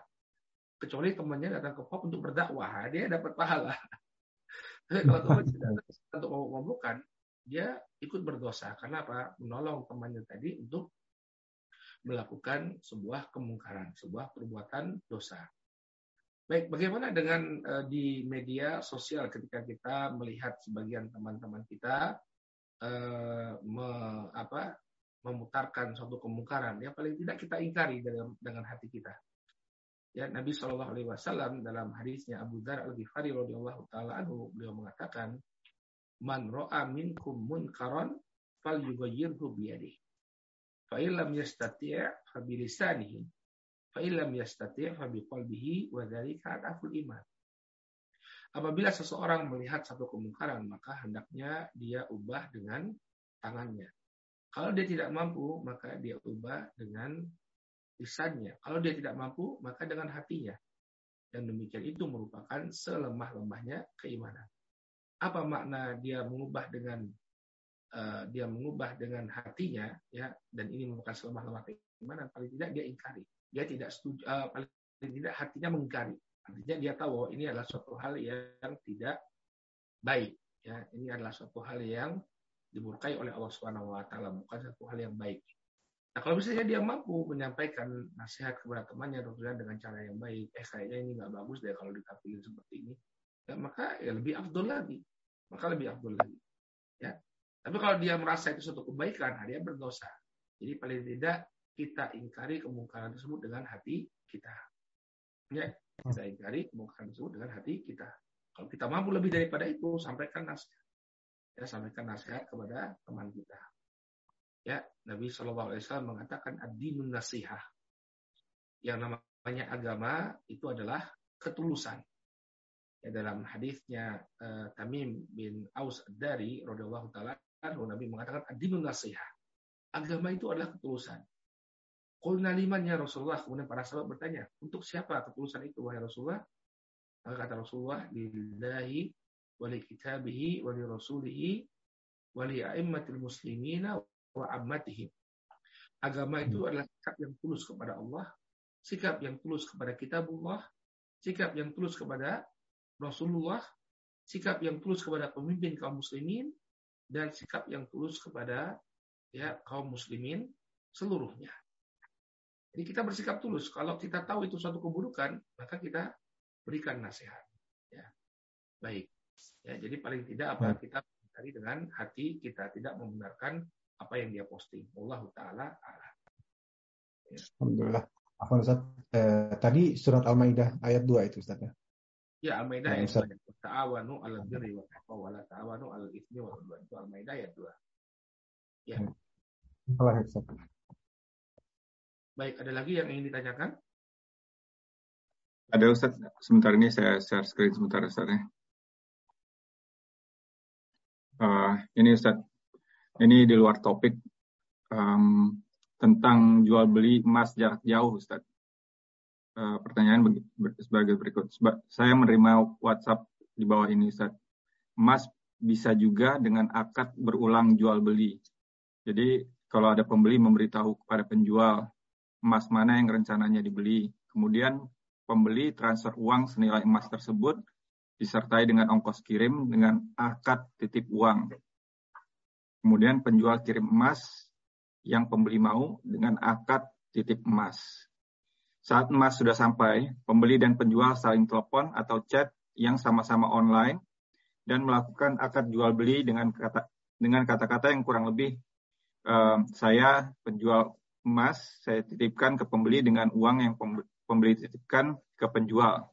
Kecuali temannya datang ke pub untuk berdakwah dia dapat pahala. <laughs> Tapi kalau teman tidak untuk mabuk-mabukan dia ikut berdosa. Karena apa? Menolong temannya tadi untuk melakukan sebuah kemungkaran sebuah perbuatan dosa. Baik, bagaimana dengan uh, di media sosial ketika kita melihat sebagian teman-teman kita uh, me, apa, memutarkan suatu kemungkaran yang paling tidak kita ingkari dengan, dengan hati kita. Ya, Nabi Shallallahu Alaihi Wasallam dalam hadisnya Abu Dar al Ghifari radhiyallahu taala anhu beliau mengatakan, "Man ro'a minkum munkaron fal yughayyirhu biyadihi. Fa illam yastati' fa bilisanihi Fa'ilam yastati' fa biqalbihi wa dzalika adaful iman. Apabila seseorang melihat satu kemungkaran, maka hendaknya dia ubah dengan tangannya. Kalau dia tidak mampu, maka dia ubah dengan lisannya. Kalau dia tidak mampu, maka dengan hatinya. Dan demikian itu merupakan selemah-lemahnya keimanan. Apa makna dia mengubah dengan uh, dia mengubah dengan hatinya ya dan ini merupakan selemah-lemah keimanan paling tidak dia ingkari dia tidak setuju, uh, paling tidak hatinya mengingkari. Artinya dia tahu bahwa ini adalah suatu hal yang tidak baik. Ya, ini adalah suatu hal yang dimurkai oleh Allah Subhanahu wa taala, bukan satu hal yang baik. Nah, kalau misalnya dia mampu menyampaikan nasihat kepada temannya dengan cara yang baik, eh kayaknya ini nggak bagus deh kalau ditampilin seperti ini, ya, maka ya lebih afdol lagi, maka lebih afdol lagi. Ya, tapi kalau dia merasa itu suatu kebaikan, nah dia berdosa. Jadi paling tidak kita ingkari kemungkaran tersebut dengan hati kita. Ya, kita ingkari kemungkaran tersebut dengan hati kita. Kalau kita mampu lebih daripada itu, sampaikan nasihat. Ya, sampaikan nasihat kepada teman kita. Ya, Nabi Shallallahu Alaihi Wasallam mengatakan ad-dinun nasihah. Yang namanya agama itu adalah ketulusan. Ya, dalam hadisnya uh, Tamim bin Aus dari radhiyallahu taala Nabi mengatakan ad-dinun nasihah. Agama itu adalah ketulusan. Qulna liman ya Rasulullah. Kemudian para sahabat bertanya, untuk siapa ketulusan itu wahai Rasulullah? Maka kata Rasulullah, lillahi wali kitabihi wali rasulihi wali a'immatil muslimina wa ammatihim. Agama itu adalah sikap yang tulus kepada Allah, sikap yang tulus kepada kitabullah, sikap yang tulus kepada Rasulullah, sikap yang tulus kepada pemimpin kaum muslimin, dan sikap yang tulus kepada ya kaum muslimin seluruhnya. Jadi kita bersikap tulus. Kalau kita tahu itu suatu keburukan, maka kita berikan nasihat. Ya. Baik. Ya, jadi paling tidak apa kita mencari dengan hati kita tidak membenarkan apa yang dia posting. Allah taala Allah. Ya. Alhamdulillah. Apa Ustaz? Eh, tadi surat Al-Maidah ayat 2 itu Ustaz ya. Ya, Al-Maidah ayat 2. Ta'awanu 'alal birri wa taqwa wa la ta'awanu 'alal itsmi wal 'udwan. Itu Al-Maidah ayat 2. Ya. Allah Ustaz. Baik, ada lagi yang ingin ditanyakan? Ada Ustaz, sebentar ini saya share screen sebentar Ustaz. Uh, ini Ustaz, ini di luar topik um, tentang jual beli emas jarak jauh Ustaz. Uh, pertanyaan sebagai berikut. Seba saya menerima WhatsApp di bawah ini Ustaz. Emas bisa juga dengan akad berulang jual beli. Jadi kalau ada pembeli memberitahu kepada penjual emas mana yang rencananya dibeli. Kemudian pembeli transfer uang senilai emas tersebut disertai dengan ongkos kirim dengan akad titip uang. Kemudian penjual kirim emas yang pembeli mau dengan akad titip emas. Saat emas sudah sampai, pembeli dan penjual saling telepon atau chat yang sama-sama online dan melakukan akad jual beli dengan kata dengan kata-kata yang kurang lebih uh, saya penjual emas saya titipkan ke pembeli dengan uang yang pembeli titipkan ke penjual.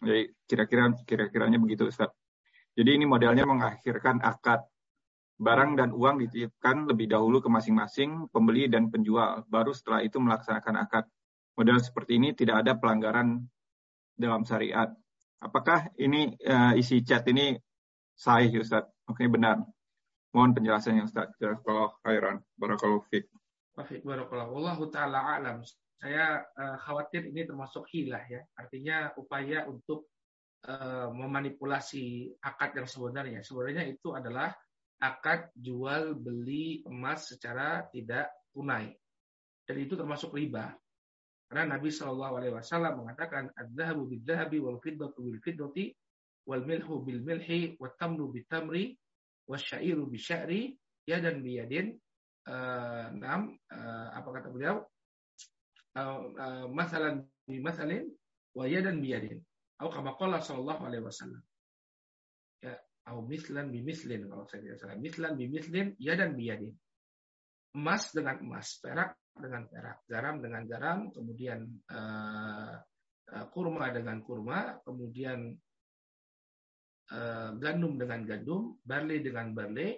Jadi kira-kira kira-kiranya begitu Ustaz. Jadi ini modelnya mengakhirkan akad. Barang dan uang dititipkan lebih dahulu ke masing-masing pembeli dan penjual, baru setelah itu melaksanakan akad. Model seperti ini tidak ada pelanggaran dalam syariat. Apakah ini uh, isi chat ini sahih Ustaz? Oke, benar. Mohon penjelasannya Ustaz. Kalau khairan. Barakallahu fiqh. Barakallahu. Allah ta'ala alam. Saya uh, khawatir ini termasuk hilah ya. Artinya upaya untuk uh, memanipulasi akad yang sebenarnya. Sebenarnya itu adalah akad jual beli emas secara tidak tunai. Dan itu termasuk riba. Karena Nabi Shallallahu Alaihi Wasallam mengatakan, "Adzahabu bidzahabi wal fiddatu bil fiddati wal milhu bil milhi wat tamru bit tamri wasyairu bisya'ri yadan biyadin." Uh, enam, uh, apa kata beliau? Uh, uh, masalan bi masalin wa yadan biyadin. Atau kama qala sallallahu alaihi wasallam atau mislan bimislin kalau saya tidak salah mislan bimislin ya dan biyadin emas dengan emas perak dengan perak garam dengan garam kemudian uh, uh, kurma dengan kurma kemudian uh, gandum dengan gandum barley dengan barley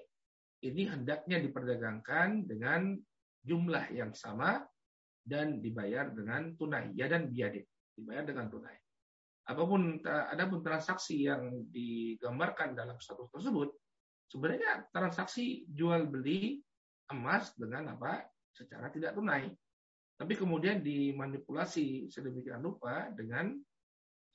ini hendaknya diperdagangkan dengan jumlah yang sama dan dibayar dengan tunai. Ya dan biadin dibayar dengan tunai. Apa pun adapun transaksi yang digambarkan dalam status tersebut sebenarnya transaksi jual beli emas dengan apa? Secara tidak tunai. Tapi kemudian dimanipulasi sedemikian rupa dengan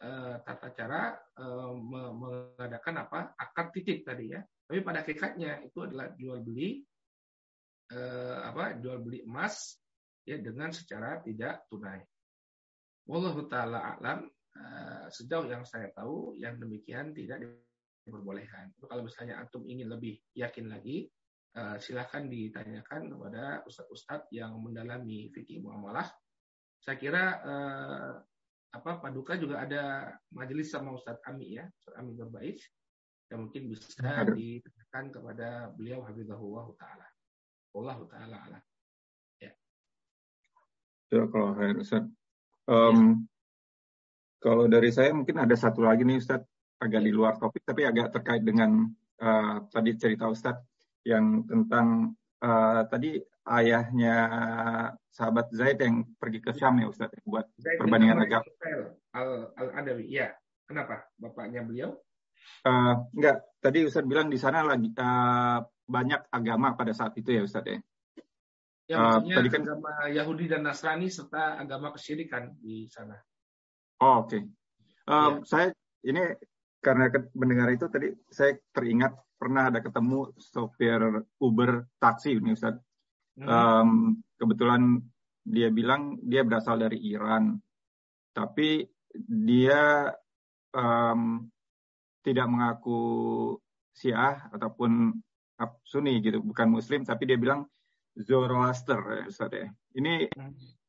uh, tata cara uh, mengadakan apa? Akad titip tadi ya tapi pada hakikatnya itu adalah jual beli uh, apa jual beli emas ya dengan secara tidak tunai Wallahu taala alam Eh, sejauh yang saya tahu yang demikian tidak diperbolehkan. Kalau misalnya antum ingin lebih yakin lagi, uh, silahkan ditanyakan kepada ustadz-ustadz yang mendalami fikih muamalah. Saya kira uh, apa Paduka juga ada majelis sama Ustadz Ami ya, Ustadz Ami Berbais yang mungkin bisa ditanyakan kepada beliau Habibullah Taala. Allah Taala ala. Ya. Ya kalau Ustaz. Um, kalau dari saya mungkin ada satu lagi nih Ustadz, agak di luar topik tapi agak terkait dengan uh, tadi cerita Ustadz yang tentang uh, tadi ayahnya sahabat Zaid yang pergi ke Syam ya Ustadz buat Zaid perbandingan agama. Al, Al Adawi, ya. Kenapa? Bapaknya beliau? Uh, enggak, tadi Ustadz bilang di sana lagi uh, banyak agama pada saat itu ya Ustadz ya. Ya, maksudnya uh, tadi kan, agama Yahudi dan Nasrani serta agama kesyirikan di sana. Oh, Oke, okay. um, ya. saya ini karena mendengar itu tadi saya teringat pernah ada ketemu sopir Uber taksi ini Ustaz. Hmm. Um, kebetulan dia bilang dia berasal dari Iran, tapi dia um, tidak mengaku Syiah ataupun Sunni gitu, bukan Muslim, tapi dia bilang Zoroaster, ya, Ustaz ya. Ini hmm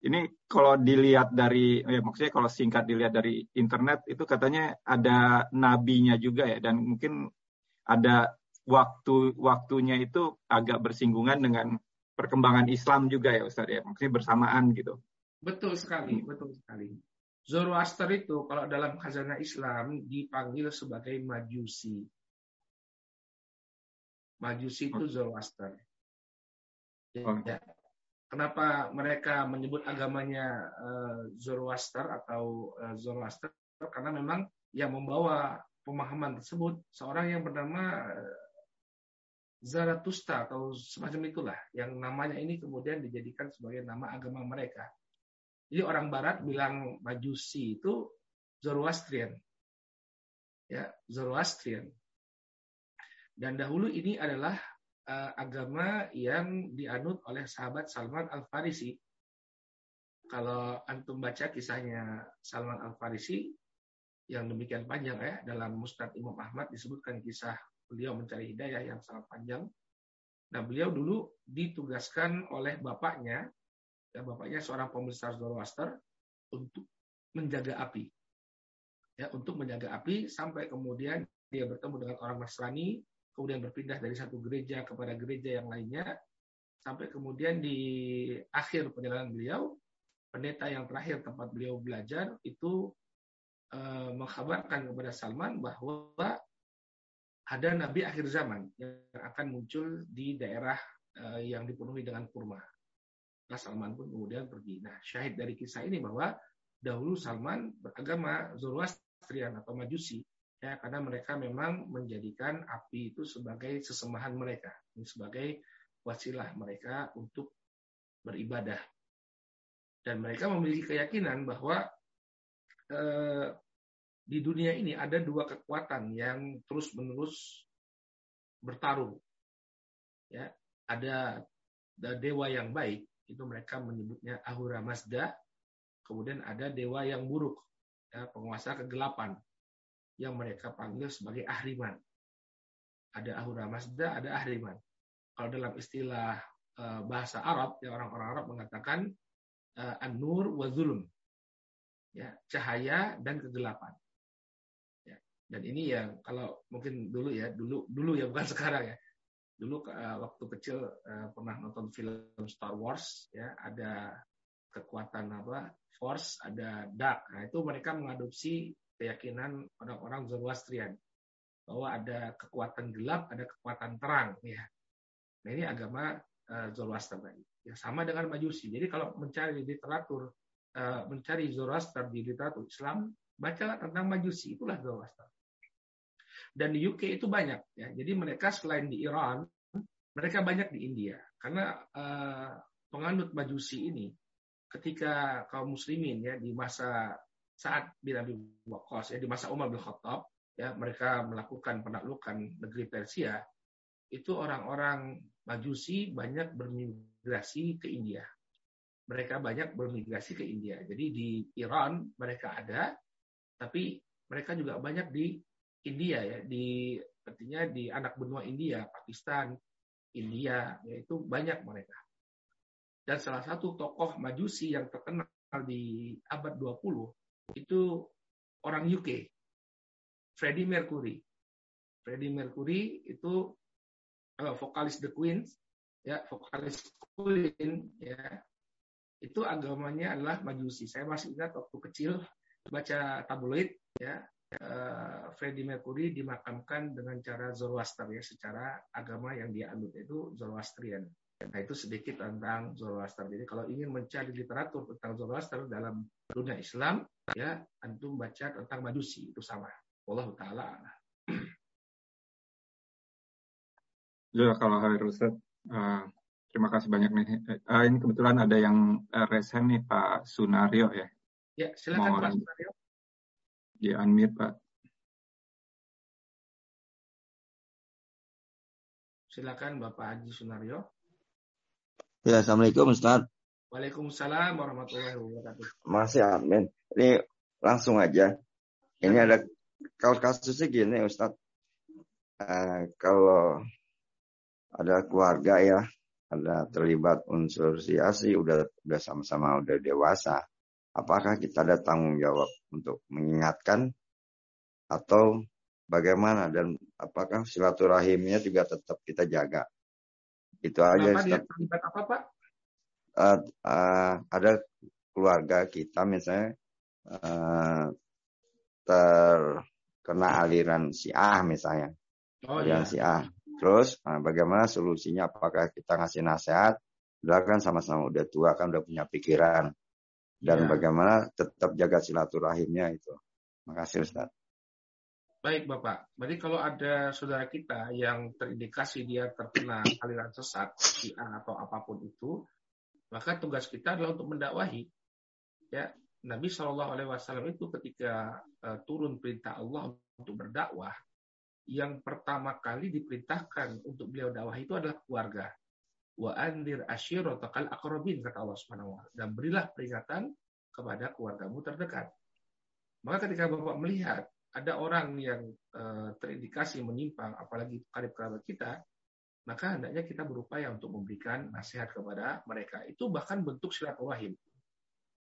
ini kalau dilihat dari ya maksudnya kalau singkat dilihat dari internet itu katanya ada nabinya juga ya dan mungkin ada waktu waktunya itu agak bersinggungan dengan perkembangan Islam juga ya Ustaz ya maksudnya bersamaan gitu. Betul sekali, betul sekali. Zoroaster itu kalau dalam khazanah Islam dipanggil sebagai majusi. Majusi itu Zoroaster. Ya, ya kenapa mereka menyebut agamanya uh, Zoroaster atau uh, Zoroaster karena memang yang membawa pemahaman tersebut seorang yang bernama uh, Zarathustra atau semacam itulah yang namanya ini kemudian dijadikan sebagai nama agama mereka. Jadi orang barat bilang Majusi itu Zoroastrian. Ya, Zoroastrian. Dan dahulu ini adalah uh, agama yang dianut oleh sahabat Salman Al Farisi. Kalau antum baca kisahnya Salman Al Farisi yang demikian panjang ya dalam Musnad Imam Ahmad disebutkan kisah beliau mencari hidayah yang sangat panjang. Nah beliau dulu ditugaskan oleh bapaknya, ya bapaknya seorang pembesar Zoroaster untuk menjaga api, ya untuk menjaga api sampai kemudian dia bertemu dengan orang Nasrani kemudian berpindah dari satu gereja kepada gereja yang lainnya, sampai kemudian di akhir perjalanan beliau, pendeta yang terakhir tempat beliau belajar itu eh, mengkabarkan kepada Salman bahwa ada nabi akhir zaman yang akan muncul di daerah uh, yang dipenuhi dengan kurma. Nah, Salman pun kemudian pergi. Nah, syahid dari kisah ini bahwa dahulu Salman beragama Zoroastrian atau Majusi ya karena mereka memang menjadikan api itu sebagai sesembahan mereka, sebagai wasilah mereka untuk beribadah. Dan mereka memiliki keyakinan bahwa eh, di dunia ini ada dua kekuatan yang terus-menerus bertarung. Ya, ada, ada dewa yang baik, itu mereka menyebutnya Ahura Mazda. Kemudian ada dewa yang buruk, ya, penguasa kegelapan, yang mereka panggil sebagai Ahriman. Ada Ahura Mazda, ada Ahriman. Kalau dalam istilah uh, bahasa Arab, ya orang-orang Arab mengatakan uh, an-nur wa zulum. Ya, cahaya dan kegelapan. Dan ini yang kalau mungkin dulu ya, dulu dulu ya bukan <laughs> sekarang ya. Dulu uh, waktu kecil uh, pernah nonton film Star Wars ya, ada kekuatan apa? Force, ada Dark. Nah, itu mereka mengadopsi keyakinan orang-orang Zoroastrian bahwa ada kekuatan gelap, ada kekuatan terang ya. Nah, ini agama uh, Zoroaster tadi. Ya sama dengan Majusi. Jadi kalau mencari literatur uh, mencari Zoroaster di literatur Islam, bacalah tentang Majusi, itulah Zoroaster. Dan di UK itu banyak ya. Jadi mereka selain di Iran, mereka banyak di India. Karena uh, penganut Majusi ini ketika kaum muslimin ya di masa saat bin Abi Waqqas ya di masa Umar bin Khattab ya mereka melakukan penaklukan negeri Persia itu orang-orang Majusi banyak bermigrasi ke India. Mereka banyak bermigrasi ke India. Jadi di Iran mereka ada, tapi mereka juga banyak di India ya di artinya di anak benua India, Pakistan, India, yaitu banyak mereka. Dan salah satu tokoh Majusi yang terkenal di abad 20 itu orang UK, Freddie Mercury. Freddie Mercury itu uh, vokalis The Queen, ya vokalis Queen, ya itu agamanya adalah Majusi. Saya masih ingat waktu kecil baca tabloid, ya uh, Freddie Mercury dimakamkan dengan cara Zoroaster ya secara agama yang dia anut itu Zoroastrian. Nah itu sedikit tentang Zoroaster. Jadi kalau ingin mencari literatur tentang Zoroaster dalam dunia Islam, ya antum baca tentang Majusi itu sama. Allah taala. Ya kalau hari Ustaz, uh, terima kasih banyak nih. Uh, ini kebetulan ada yang uh, resen nih Pak Sunario ya. Ya silakan Mau Pak Sunario. Di unmute, Pak. Silakan Bapak Haji Sunario. Ya, Assalamualaikum Ustaz. Waalaikumsalam warahmatullahi wabarakatuh. Masih amin. Ini langsung aja. Ini ya. ada kalau kasusnya gini Ustaz. Uh, kalau ada keluarga ya, ada terlibat unsur siasi, udah udah sama-sama udah dewasa apakah kita ada tanggung jawab untuk mengingatkan atau bagaimana dan apakah silaturahimnya juga tetap kita jaga. Itu aja. Dia terlibat apa Pak? Uh, uh, ada keluarga kita misalnya uh, terkena aliran si A misalnya. Oh, aliran iya. si A. Terus uh, bagaimana solusinya? Apakah kita ngasih nasihat? Udah kan sama-sama udah tua kan udah punya pikiran dan ya. bagaimana tetap jaga silaturahimnya itu. Makasih Ustaz. Baik Bapak, berarti kalau ada saudara kita yang terindikasi dia terkena aliran sesat, A atau apa pun itu, maka tugas kita adalah untuk mendakwahi. Ya, Nabi Shallallahu Alaihi Wasallam itu ketika uh, turun perintah Allah untuk berdakwah, yang pertama kali diperintahkan untuk beliau dakwah itu adalah keluarga wa andir ashiratakal akrobin kata Allah Subhanahu wa dan berilah peringatan kepada keluargamu terdekat. Maka ketika Bapak melihat ada orang yang uh, terindikasi menyimpang apalagi karib kerabat kita, maka hendaknya kita berupaya untuk memberikan nasihat kepada mereka. Itu bahkan bentuk silaturahim.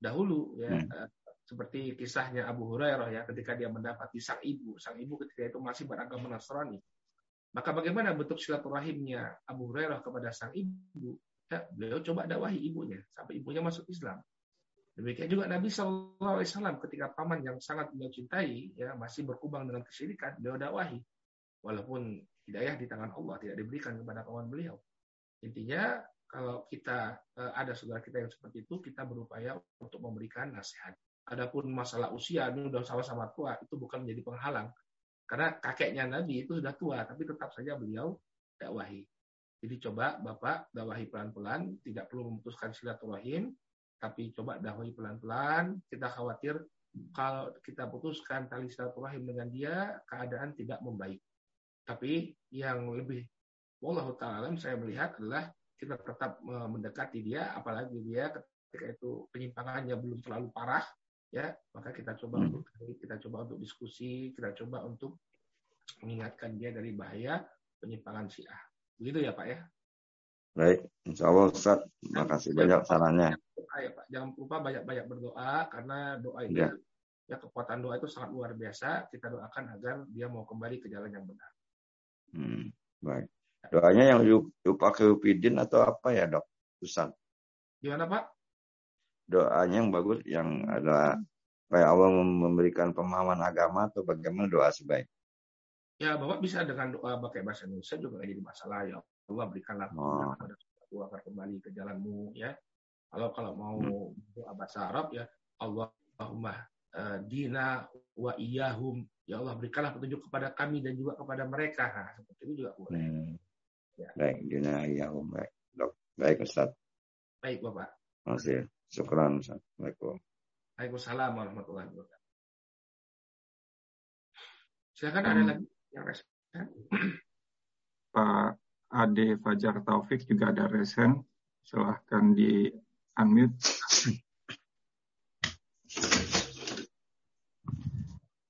Dahulu ya hmm. uh, seperti kisahnya Abu Hurairah ya ketika dia mendapati sang ibu, sang ibu ketika itu masih beragama Nasrani maka bagaimana bentuk silaturahimnya Abu Hurairah kepada sang ibu? Ya, beliau coba dakwahi ibunya sampai ibunya masuk Islam. Demikian juga Nabi Wasallam ketika paman yang sangat beliau cintai ya masih berkubang dengan kesyirikan, beliau dakwahi. walaupun hidayah di tangan Allah tidak diberikan kepada kawan beliau. Intinya kalau kita uh, ada saudara kita yang seperti itu, kita berupaya untuk memberikan nasihat. Adapun masalah usia ini sudah sama-sama tua itu bukan menjadi penghalang. Karena kakeknya Nabi itu sudah tua, tapi tetap saja beliau dakwahi. Jadi coba Bapak dakwahi pelan-pelan, tidak perlu memutuskan silaturahim, tapi coba dakwahi pelan-pelan. Kita khawatir kalau kita putuskan tali silaturahim dengan dia, keadaan tidak membaik. Tapi yang lebih Allah taala saya melihat adalah kita tetap mendekati dia, apalagi dia ketika itu penyimpangannya belum terlalu parah, ya maka kita coba hmm. untuk kita coba untuk diskusi, kita coba untuk mengingatkan dia dari bahaya penyimpangan Syiah. Begitu ya Pak ya? Baik, Insya Allah Ustaz. Terima kasih banyak sarannya. Ya, Pak. Jangan lupa banyak-banyak berdoa karena doa ini ya. ya kekuatan doa itu sangat luar biasa. Kita doakan agar dia mau kembali ke jalan yang benar. Hmm, baik. Doanya yang pakai upidin atau apa ya dok? Ustaz. Gimana Pak? Doanya yang bagus, yang ada kayak Allah memberikan pemahaman agama atau bagaimana doa sebaik? Ya Bapak bisa dengan doa pakai bahasa Indonesia juga jadi masalah ya. Allah berikanlah oh. kepada aku agar kembali ke jalanmu ya. Kalau kalau mau hmm. doa bahasa Arab ya Allahumma uh, dina wa iyahum ya Allah berikanlah petunjuk kepada kami dan juga kepada mereka. Nah, seperti itu juga boleh. Hmm. Ya. Baik, Dina ya Om. Baik. Baik, Ustaz. Baik, Bapak. Terima kasih. Syukran, Assalamualaikum. Waalaikumsalam warahmatullahi wabarakatuh. Silakan hmm. ada lagi yang resen. Pak Ade Fajar Taufik juga ada resen. Silahkan di unmute.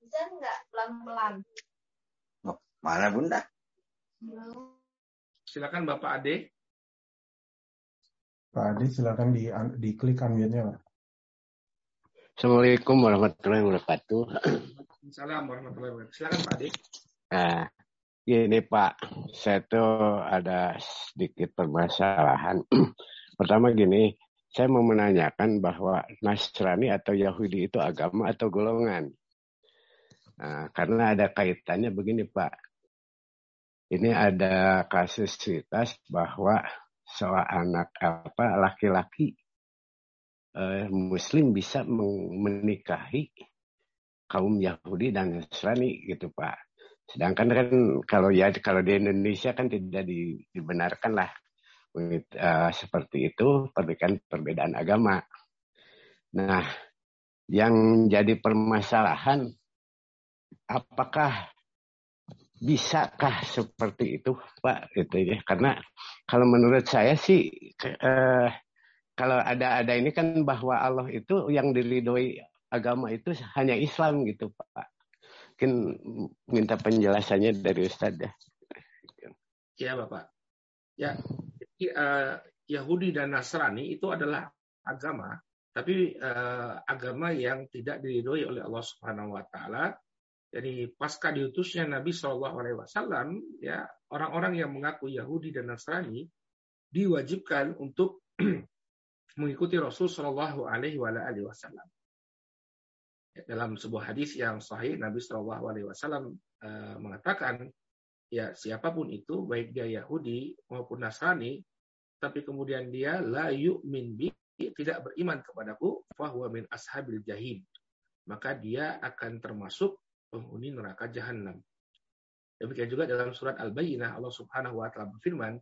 Bisa nggak pelan-pelan? Oh, mana Bunda? Silakan Bapak Ade. Pak Ade silakan di di klik unmute-nya, Pak. Assalamualaikum warahmatullahi wabarakatuh. Assalamualaikum warahmatullahi wabarakatuh. Silakan Pak Ade. Nah, ini Pak, saya tuh ada sedikit permasalahan. <clears throat> Pertama gini, saya mau menanyakan bahwa Nasrani atau Yahudi itu agama atau golongan. Nah, karena ada kaitannya begini Pak ini ada kasusitas bahwa seorang anak apa laki-laki eh, Muslim bisa menikahi kaum Yahudi dan Nasrani gitu Pak. Sedangkan kan kalau ya kalau di Indonesia kan tidak di, dibenarkan lah uh, seperti itu pernikahan perbedaan agama. Nah, yang jadi permasalahan apakah bisakah seperti itu Pak? Gitu ya. Karena kalau menurut saya sih eh, kalau ada ada ini kan bahwa Allah itu yang diridhoi agama itu hanya Islam gitu Pak. Mungkin minta penjelasannya dari Ustaz ya. Ya Bapak. Ya uh, Yahudi dan Nasrani itu adalah agama tapi uh, agama yang tidak diridhoi oleh Allah Subhanahu wa taala jadi pasca diutusnya Nabi Shallallahu Alaihi Wasallam, ya orang-orang yang mengaku Yahudi dan Nasrani diwajibkan untuk <clears throat> mengikuti Rasul Shallallahu Alaihi Wasallam. Ya, dalam sebuah hadis yang sahih, Nabi Shallallahu Alaihi Wasallam uh, mengatakan, ya siapa pun itu, baik dia Yahudi maupun Nasrani, tapi kemudian dia la yu'min bi tidak beriman kepadaku, fahuwa ashabil jahim. Maka dia akan termasuk penghuni neraka jahanam. Demikian juga dalam surat Al-Bayyinah Allah Subhanahu wa taala berfirman,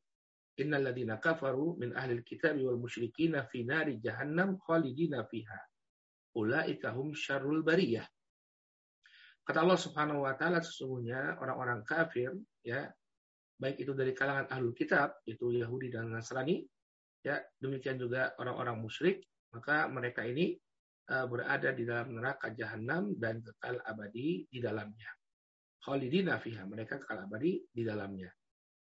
"Innal ladzina kafaru min ahli kitab wal musyrikina fi nari jahannam khalidina fiha. Ulaika hum syarrul bariyah." Kata Allah Subhanahu wa taala sesungguhnya orang-orang kafir ya baik itu dari kalangan ahlul kitab itu Yahudi dan Nasrani ya demikian juga orang-orang musyrik maka mereka ini berada di dalam neraka jahanam dan kekal abadi di dalamnya. Khalidina fiha, mereka kekal abadi di dalamnya.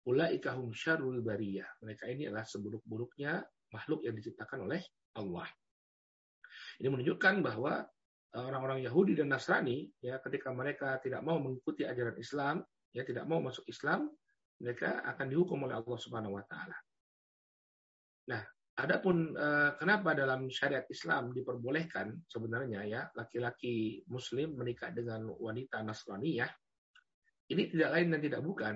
Ulaika hum syarrul bariyah. Mereka ini adalah seburuk-buruknya makhluk yang diciptakan oleh Allah. Ini menunjukkan bahwa eh, orang-orang Yahudi dan Nasrani ya ketika mereka tidak mau mengikuti ajaran Islam, ya tidak mau masuk Islam, mereka akan dihukum oleh Allah Subhanahu wa taala. Nah, Adapun eh, kenapa dalam syariat Islam diperbolehkan sebenarnya ya laki-laki Muslim menikah dengan wanita Nasrani ya Ini tidak lain dan tidak bukan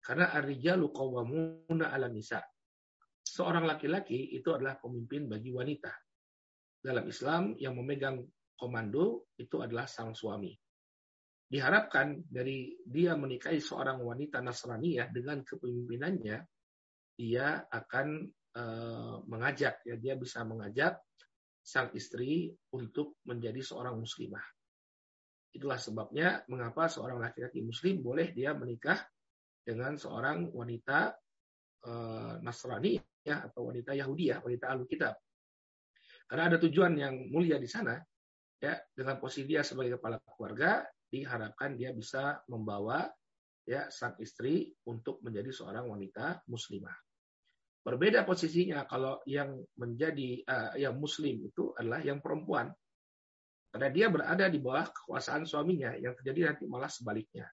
karena ar-rijalu qawwamuna 'ala nisa. Seorang laki-laki itu adalah pemimpin bagi wanita. Dalam Islam yang memegang komando itu adalah sang suami. Diharapkan dari dia menikahi seorang wanita Nasraniyah dengan kepemimpinannya, dia akan uh, mengajak ya dia bisa mengajak sang istri untuk menjadi seorang muslimah. Itulah sebabnya mengapa seorang laki-laki muslim boleh dia menikah dengan seorang wanita uh, Nasrani ya atau wanita Yahudi ya, wanita Alkitab. Karena ada tujuan yang mulia di sana ya dengan posisi dia sebagai kepala keluarga diharapkan dia bisa membawa ya sang istri untuk menjadi seorang wanita muslimah. Berbeda posisinya kalau yang menjadi uh, yang muslim itu adalah yang perempuan. Karena dia berada di bawah kekuasaan suaminya, yang terjadi nanti malah sebaliknya.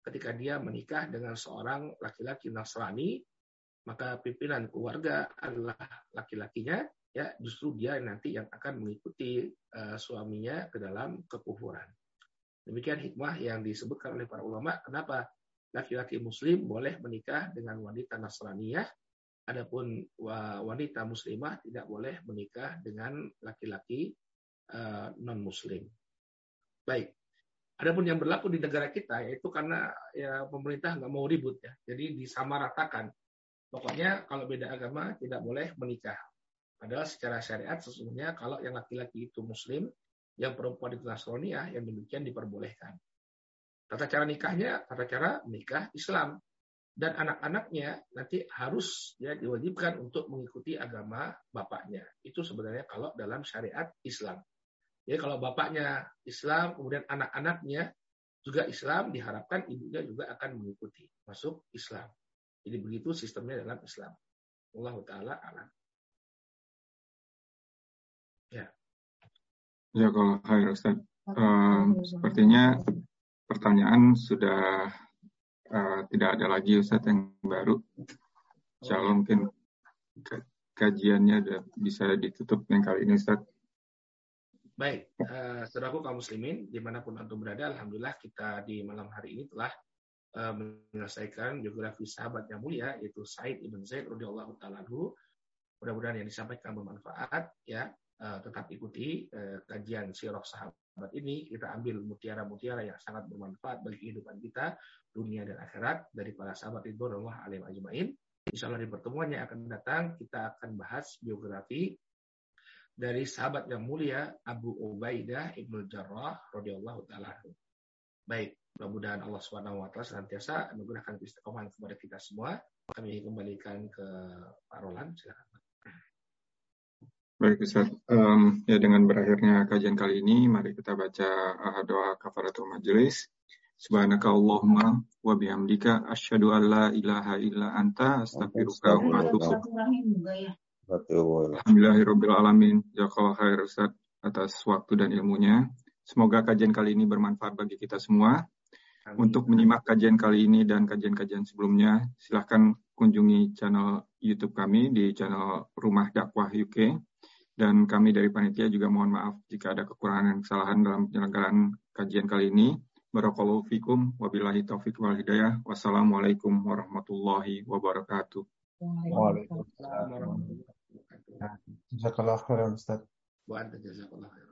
Ketika dia menikah dengan seorang laki-laki Nasrani, maka pimpinan keluarga adalah laki-lakinya, ya justru dia nanti yang akan mengikuti uh, suaminya ke dalam kekufuran. Demikian hikmah yang disebutkan oleh para ulama kenapa laki-laki muslim boleh menikah dengan wanita Nasraniyah Adapun wanita muslimah tidak boleh menikah dengan laki-laki eh, non muslim. Baik. Adapun yang berlaku di negara kita yaitu karena ya pemerintah nggak mau ribut ya. Jadi disamaratakan. Pokoknya kalau beda agama tidak boleh menikah. Padahal secara syariat sesungguhnya kalau yang laki-laki itu muslim, yang perempuan itu nasroniyah, yang demikian diperbolehkan. Tata cara nikahnya, tata cara nikah Islam dan anak-anaknya nanti harus ya diwajibkan untuk mengikuti agama bapaknya. Itu sebenarnya kalau dalam syariat Islam. Ya kalau bapaknya Islam, kemudian anak-anaknya juga Islam, diharapkan ibunya juga akan mengikuti masuk Islam. Jadi begitu sistemnya dalam Islam. Allah taala alam. Ya. Ya kalau Ustaz. Um, sepertinya pertanyaan sudah uh, tidak ada lagi Ustadz yang baru. Insya Allah mungkin kajiannya udah bisa ditutup yang kali ini Ustadz. Baik, uh, saudaraku kaum muslimin, di mana pun antum berada, Alhamdulillah kita di malam hari ini telah uh, menyelesaikan biografi sahabat yang mulia, yaitu Said ibn Zaid radhiyallahu taala Mudah-mudahan yang disampaikan bermanfaat, ya. Uh, tetap ikuti uh, kajian sirah sahabat ini. Kita ambil mutiara-mutiara yang sangat bermanfaat bagi kehidupan kita, dunia dan akhirat dari para sahabat Allah alim ajmain. Insya Allah di pertemuan yang akan datang kita akan bahas biografi dari sahabat yang mulia Abu Ubaidah Ibnu Jarrah radhiyallahu taala. Baik, mudah-mudahan Allah Subhanahu wa taala senantiasa anugerahkan istiqomah kepada kita semua. Kami kembalikan ke Pak Roland, silakan. Baik Ustaz, um, ya dengan berakhirnya kajian kali ini, mari kita baca uh, doa kafaratul majelis. Subhanaka Allahumma wa bihamdika asyhadu an la ilaha illa anta astaghfiruka wa atubu Alhamdulillahirabbil alamin. Jazakallahu khair Ustaz atas waktu dan ilmunya. Semoga kajian kali ini bermanfaat bagi kita semua. Untuk menyimak kajian kali ini dan kajian-kajian sebelumnya, silahkan kunjungi channel YouTube kami di channel Rumah Dakwah UK. Dan kami dari panitia juga mohon maaf jika ada kekurangan dan kesalahan dalam penyelenggaraan kajian kali ini. Barakallahu fikum. Wabillahi taufiq wal hidayah. Wassalamualaikum warahmatullahi wabarakatuh. Waalaikumsalam warahmatullahi wabarakatuh. Jazakallah khairan Ustaz. Wa anta jazakallah khairan.